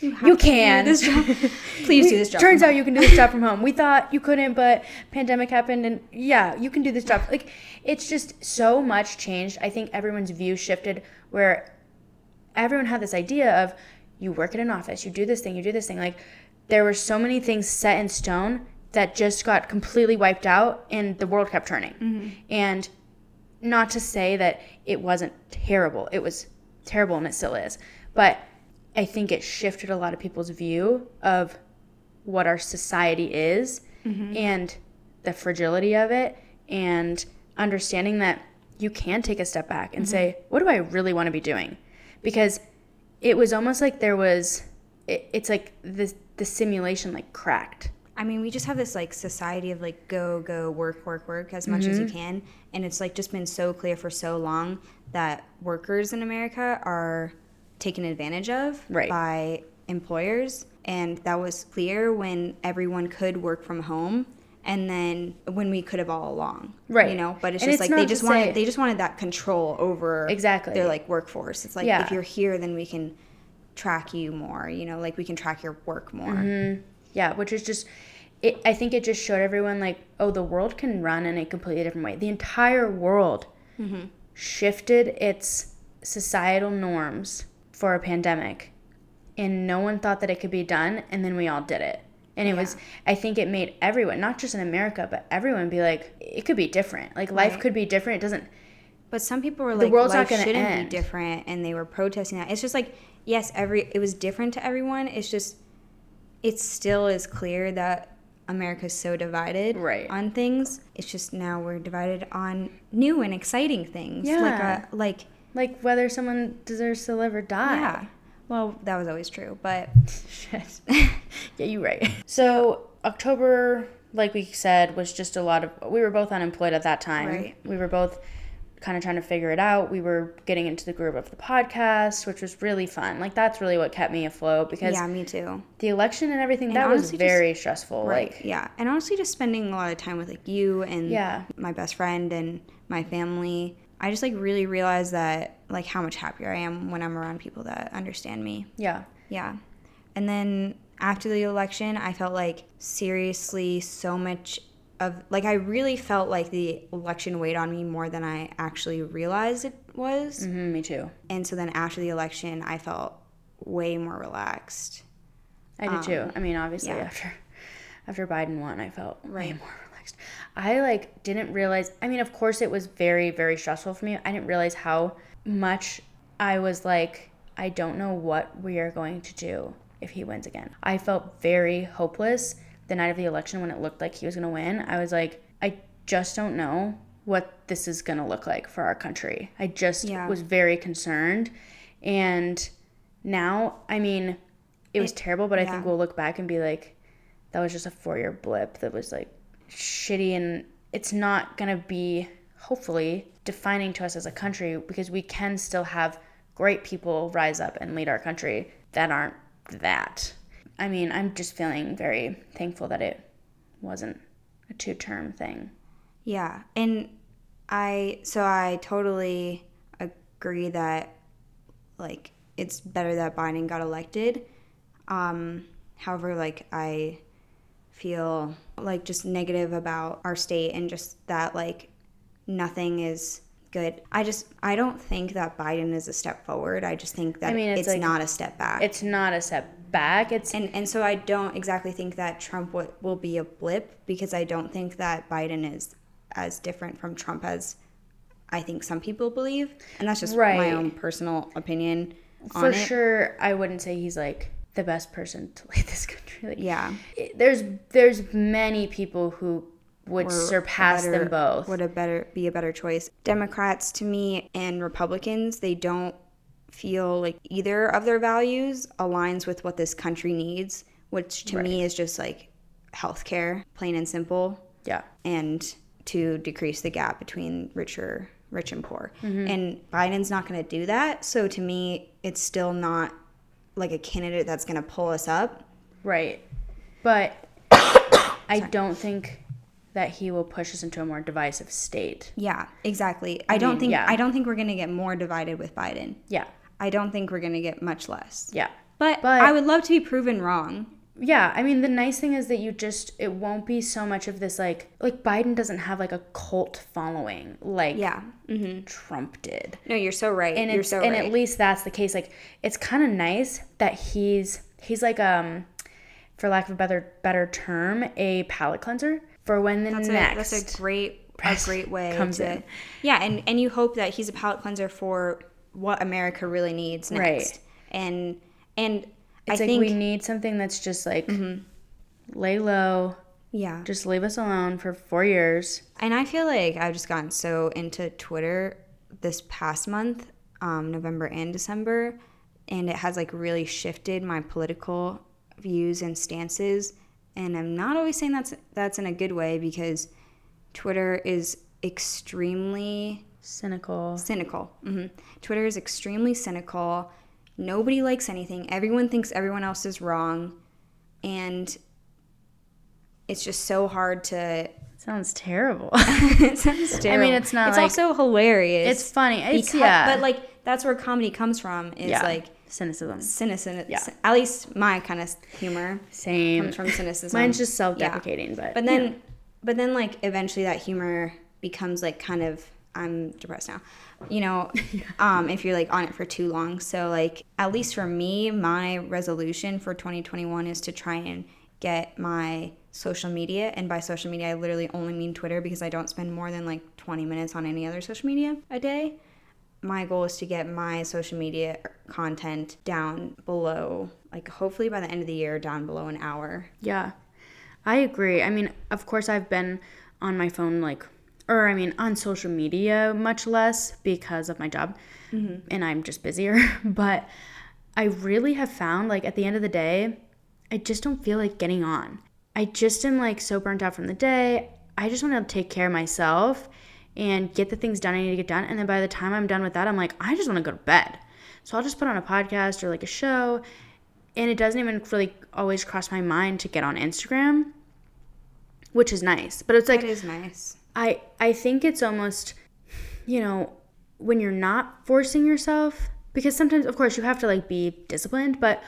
have you to do can. this job. (laughs) (laughs) Please do this job. Turns out you can do this job from home. We thought you couldn't, but pandemic happened and yeah, you can do this job. Like, it's just so much changed. I think everyone's view shifted where everyone had this idea of you work in an office, you do this thing, you do this thing. Like there were so many things set in stone that just got completely wiped out and the world kept turning. Mm-hmm. And not to say that it wasn't terrible. It was terrible and it still is. But I think it shifted a lot of people's view of what our society is mm-hmm. and the fragility of it and understanding that you can take a step back and mm-hmm. say, what do I really want to be doing? Because it was almost like there was, it, it's like the, the simulation like cracked. I mean, we just have this like society of like go, go, work, work, work as much Mm-hmm. as you can. And it's like just been so clear for so long that workers in America are taken advantage of Right. by employers. And that was clear when everyone could work from home and then when we could have all along. Right. You know, but it's And just it's like they just wanted say- they just wanted that control over Exactly. their like workforce. It's like Yeah. if you're here then we can track you more, you know, like we can track your work more. Mm-hmm. Yeah, which is just, it, I think it just showed everyone like, oh, the world can run in a completely different way. The entire world mm-hmm. shifted its societal norms for a pandemic, and no one thought that it could be done, and then we all did it. And it was, I think it made everyone, not just in America, but everyone be like, it could be different. Like life Right. could be different. It doesn't, But some people were like, the world's not gonna shouldn't end. be different, and they were protesting that. It's just like, yes, every it was different to everyone. It's just, it still is clear that America's so divided Right. on things. It's just now we're divided on new and exciting things. Like Yeah. a like like whether someone deserves to live or die. yeah. Well, that was always true, but (laughs) Shit. yeah, you're right. So October, like we said, was just a lot of. We were both unemployed at that time. Right. We were both kind of trying to figure it out. We were getting into the groove of the podcast, which was really fun. Like that's really what kept me afloat because yeah, me too. the election and everything And that was honestly, just- very stressful. Right. Like yeah. And honestly, just spending a lot of time with like you and Yeah. my best friend and my family. I just like really realized that like how much happier I am when I'm around people that understand me. yeah, Yeah. And then after the election, I felt like seriously so much of like I really felt like the election weighed on me more than I actually realized it was. hmm me too. And so then after the election, I felt way more relaxed. I did too. I mean, obviously Um, yeah. after after Biden won, I felt way more relaxed. I like didn't realize. I mean, of course, it was very very stressful for me. I didn't realize how much I was like, I don't know what we are going to do if he wins again. I felt very hopeless the night of the election when it looked like he was going to win. I was like, I just don't know what this is going to look like for our country. I just Yeah. was very concerned. And now, I mean, it was terrible, but I think we'll look back and be like, that was just a four year blip that was like shitty. And it's not going to be, hopefully, defining to us as a country because we can still have great people rise up and lead our country that aren't that. I mean, I'm just feeling very thankful that it wasn't a two term thing. Yeah. And I so I totally agree that like it's better that Biden got elected. Um however like I feel like just negative about our state and just that like nothing is good. I just I don't think that Biden is a step forward. I just think that I mean, it's it's, like- not a step back. It's not a step back. It's and and so I don't exactly think that Trump w- will be a blip because I don't think that Biden is as different from Trump as I think some people believe, and that's just Right. my own personal opinion on for sure. I wouldn't say he's like the best person to lead this country. Like, Yeah, it- there's there's many people who would surpass better- them both. Would a better be a better choice? Democrats to me and Republicans, they don't feel like either of their values aligns with what this country needs, which to me is just like healthcare, plain and simple. yeah, and to decrease the gap between richer rich and poor Mm-hmm. and biden's not going to do that so to me it's still not like a candidate that's going to pull us up right. But (coughs) I don't think that he will push us into a more divisive state. yeah exactly i, don't mean, think yeah. i don't think we're going to get more divided with biden Yeah, i don't think we're going to get much less yeah, but, But- i would love to be proven wrong yeah, I mean the nice thing is that you just it won't be so much of this like like Biden doesn't have like a cult following like Yeah. hmm Trump did. No, you're so right. And you're so and right. at least that's the case. Like it's kind of nice that he's he's like um for lack of a better better term, a palate cleanser for when the that's next a, that's a great a great way comes to in. yeah and and you hope that he's a palate cleanser for what america really needs next. Right. and and it's i like think we need something that's just like lay low, yeah. Just leave us alone for 4 years. and i feel like i've just gotten so into twitter this past month um, november and december and it has like really shifted my political views and stances. And i'm not always saying that's that's in a good way because twitter is extremely Cynical. cynical. hmm Twitter is extremely cynical. Nobody likes anything. Everyone thinks everyone else is wrong. And it's just so hard to. Sounds terrible. it sounds terrible. (laughs) (laughs) I mean, it's not It's like also hilarious. it's funny. It's because, yeah. But like that's where comedy comes from. Is yeah. like cynicism. cynicism. Yeah. At least my kind of humor Same. comes from cynicism. (laughs) Mine's just self-deprecating, but But then, but then, like eventually, that humor becomes like kind of. I'm depressed now, you know. (laughs) um, if you're like on it for too long, so like at least for me, my resolution for 2021 is to try and get my social media, and by social media, I literally only mean Twitter because I don't spend more than like 20 minutes on any other social media a day. My goal is to get my social media content down below, like hopefully by the end of the year, down below an hour. Yeah, I agree. I mean, of course, I've been on my phone like, or I mean, on social media much less because of my job, mm-hmm. and I'm just busier. (laughs) but I really have found like at the end of the day, I just don't feel like getting on. I just am like so burnt out from the day. I just want to take care of myself and get the things done I need to get done. And then by the time I'm done with that, I'm like, I just want to go to bed. So I'll just put on a podcast or like a show. And it doesn't even really always cross my mind to get on Instagram, which is nice. But it's like, it is nice. I I think it's almost you know when you're not forcing yourself because sometimes of course you have to like be disciplined but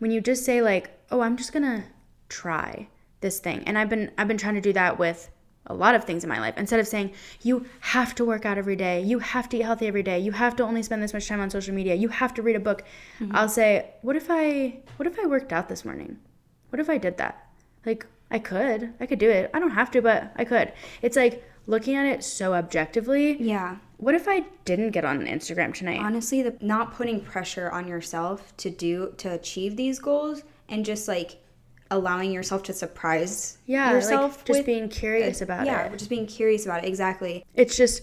when you just say like oh I'm just going to try this thing and I've been I've been trying to do that with a lot of things in my life. Instead of saying you have to work out every day you have to eat healthy every day you have to only spend this much time on social media you have to read a book mm-hmm. I'll say what if I what if I worked out this morning? What if I did that? Like, I could. I could do it. I don't have to, but I could. It's like looking at it so objectively. Yeah. What if I didn't get on Instagram tonight? honestly the not putting pressure on yourself to do to achieve these goals and just like allowing yourself to surprise yeah, yourself like just with- being curious about yeah it. Yeah, just being curious about it exactly It's just,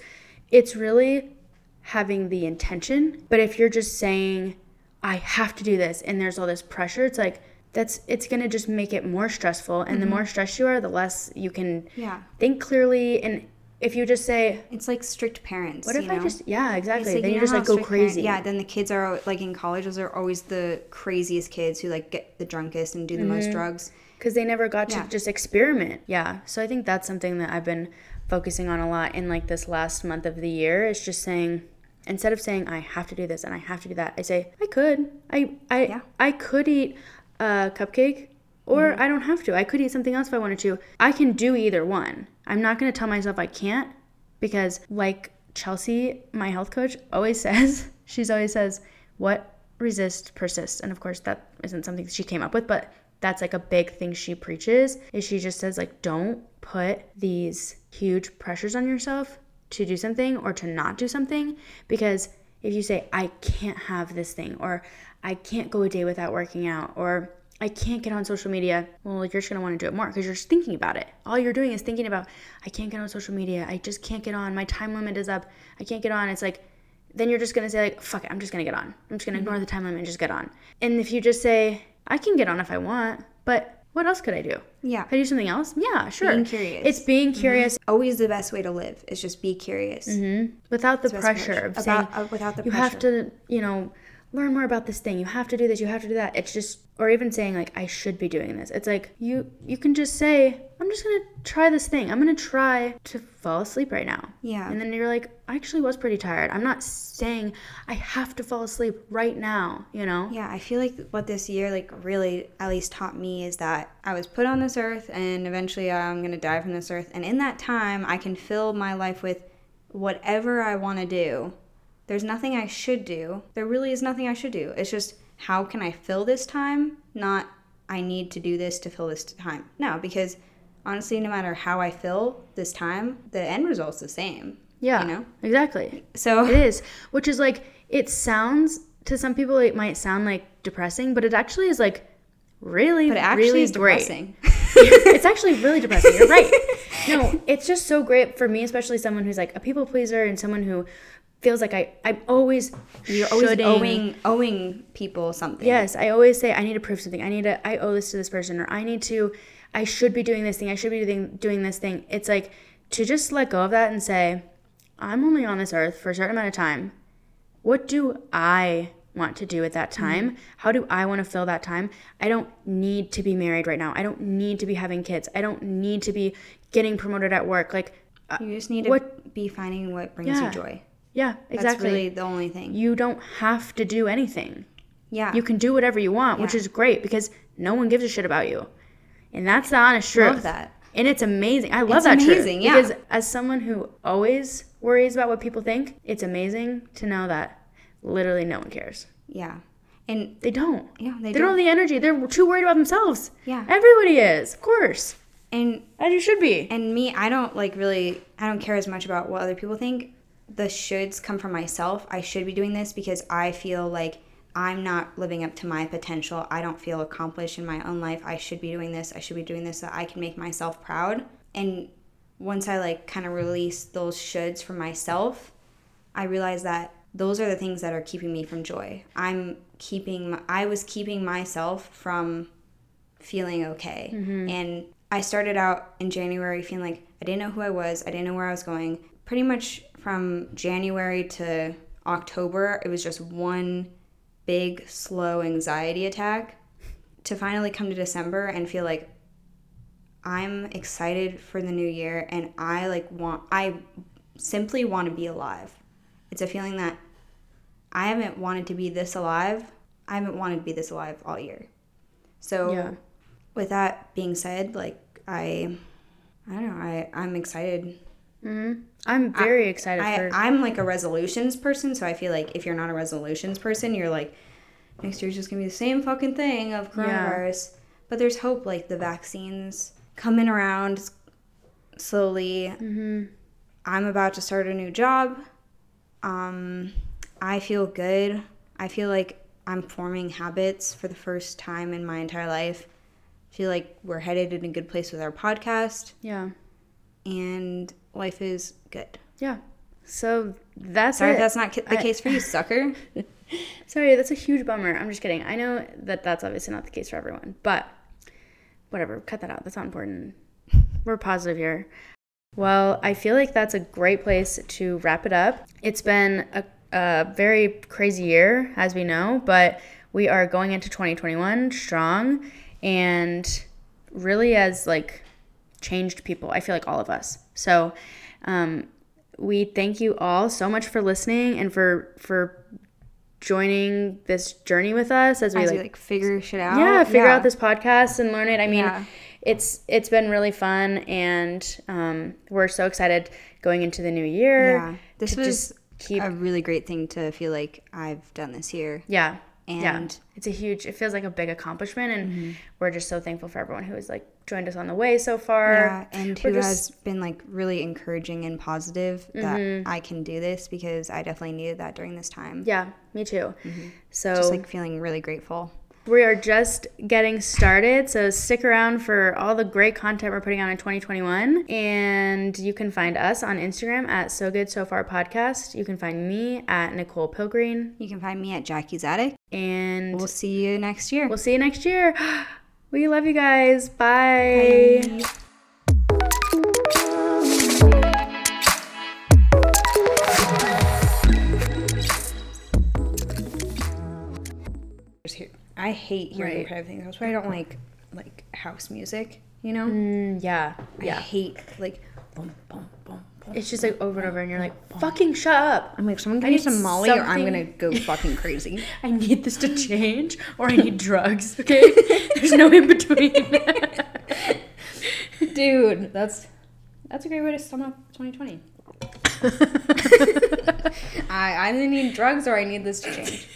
it's really having the intention. But if you're just saying, I have to do this, and there's all this pressure, it's like, that's it's gonna just make it more stressful and the mm-hmm. more stressed you are the less you can yeah think clearly and if you just say it's like strict parents what if you i know? just yeah exactly like, then you know just like go crazy yeah then the kids are like in college those are always the craziest kids who like get the drunkest and do the most mm-hmm. drugs because they never got Yeah. to just experiment. Yeah. So I think that's something that I've been focusing on a lot in like this last month of the year is just saying instead of saying I have to do this and I have to do that, I say I could. I I Yeah. I could eat a cupcake or mm-hmm. I don't have to. I could eat something else if I wanted to. I can do either one. I'm not going to tell myself I can't because like Chelsea, my health coach always (laughs) says, she's always says, what resists persists. And of course that isn't something that she came up with, but that's like a big thing she preaches is she just says like don't put these huge pressures on yourself to do something or to not do something because if you say I can't have this thing or I can't go a day without working out or I can't get on social media, well, you're just gonna wanna do it more because you're just thinking about it. All you're doing is thinking about, I can't get on social media. I just can't get on. My time limit is up. I can't get on. It's like, then you're just gonna say, like, fuck it, I'm just gonna get on. I'm just gonna mm-hmm. ignore the time limit and just get on. And if you just say, I can get on if I want, but what else could I do? yeah Could I do something else? Yeah, sure. Being curious. It's being mm-hmm. curious always the best way to live is just be curious mm-hmm. without the best pressure approach. of saying About- uh, without the pressure. you have to, you know, learn more about this thing. You have to do this, you have to do that. It's just or even saying like I should be doing this. It's like you you can just say I'm just to try this thing. I'm to try to fall asleep right now. Yeah. And then you're like I actually was pretty tired. I'm not saying I have to fall asleep right now, you know? Yeah, I feel like what this year like really at least taught me is that I was put on this earth and eventually uh, I'm going to die from this earth and in that time I can fill my life with whatever I want to do. There's nothing I should do. There really is nothing I should do. It's just how can I fill this time? Not I need to do this to fill this time. No, because honestly, no matter how I fill this time, the end result's the same. Yeah. You know? Exactly. So It is, which is like it sounds to some people it might sound like depressing, but it actually is like really but it actually really is great. depressing. (laughs) it's actually really depressing. You're right. (laughs) No, it's just so great for me, especially someone who's like a people pleaser and someone who feels like I I'm always You're always shoulding. owing owing people something. Yes, I always say I need to prove something. I need to I owe this to this person or I need to I should be doing this thing. I should be doing doing this thing. It's like to just let go of that and say I'm only on this earth for a certain amount of time. What do I want to do at that time? How do I want to fill that time? I don't need to be married right now. I don't need to be having kids. I don't need to be getting promoted at work. Like uh, You just need to What- be finding what brings Yeah. you joy. Yeah, That's exactly. really the only thing. you don't have to do anything. Yeah. You can do whatever you want, which is great because no one gives a shit about you. And that's the honest truth. love that. And it's amazing. I love It's that truth. yeah. Because as someone who always worries about what people think, it's amazing to know that literally no one cares. Yeah. And They don't. yeah, they, They don't have the energy. They're too worried about themselves. Yeah. Everybody is, of course. and As you should be. and me, I don't like really I don't care as much about what other people think. The shoulds come from myself. I should be doing this because I feel like I'm not living up to my potential. I don't feel accomplished in my own life. I should be doing this. I should be doing this so I can make myself proud. And once I like kind of release those shoulds from myself, I realize that those are the things that are keeping me from joy. I'm keeping my, I was keeping myself from feeling okay. Mm-hmm. And I started out in January feeling like I didn't know who I was, I didn't know where I was going. Pretty much from January to October, it was just one big slow anxiety attack to finally come to December and feel like I'm excited for the new year and I like want I simply want to be alive. It's a feeling that I haven't wanted to be this alive. I haven't wanted to be this alive all year. So Yeah. with that being said, like I I don't know, I, I'm excited. Mm-hmm. I'm very excited I, for I'm like a resolutions person, so I feel like if you're not a resolutions person, you're like, next year's just gonna be the same fucking thing of coronavirus. But there's hope, like the vaccines coming around slowly. Mm-hmm. I'm about to start a new job. Um, I feel good. I feel like I'm forming habits for the first time in my entire life. I feel like we're headed in a good place with our podcast, Yeah. and life is good. Yeah. So that's Sorry it. if that's not ca- the I- case for you, (laughs) sucker. Sorry, that's a huge bummer. I'm just kidding. I know that that's obviously not the case for everyone, but whatever. Cut that out. That's not important. We're positive here. Well, I feel like that's a great place to wrap it up. It's been a, a very crazy year, as we know, but we are going into 2021 strong and really as like changed people. I feel like all of us. So, um, we thank you all so much for listening and for for joining this journey with us as we As like we like figure shit out. yeah figure out this podcast and learn it i mean Yeah. it's it's been really fun and um, we're so excited going into the new year Yeah, this was just keep a really great thing to feel like I've done this year. yeah yeah And- Mm-hmm. it's a huge it feels like a big accomplishment and we're just so thankful for everyone who has like joined us on the way so far Yeah, and we're who just- has been like really encouraging and positive that mm-hmm. I can do this because I definitely needed that during this time. yeah me too mm-hmm. so Just like feeling really grateful. We are just getting started, so stick around for all the great content we're putting out in 2021. And you can find us on Instagram at So Good So Far Podcast. You can find me at Nicole Pilgreen. You can find me at Jackie's Attic. And We'll see you next year. we'll see you next year. (gasps) (gasps) (gasps) We love you guys. Bye. Bye. I hate hearing Right. repetitive things. That's why I don't like like house music. You know, Mm, yeah, I yeah. hate like. Boom, boom, boom, boom. It's just like over and over, and you're like, fucking shut up. I'm like, someone I give me some Molly, or I'm gonna go (laughs) fucking crazy. I need this to change, or I need (laughs) drugs. (laughs) Okay, there's no in between. Dude, that's that's a great way to sum up 2020. I I either need drugs or I need this to change.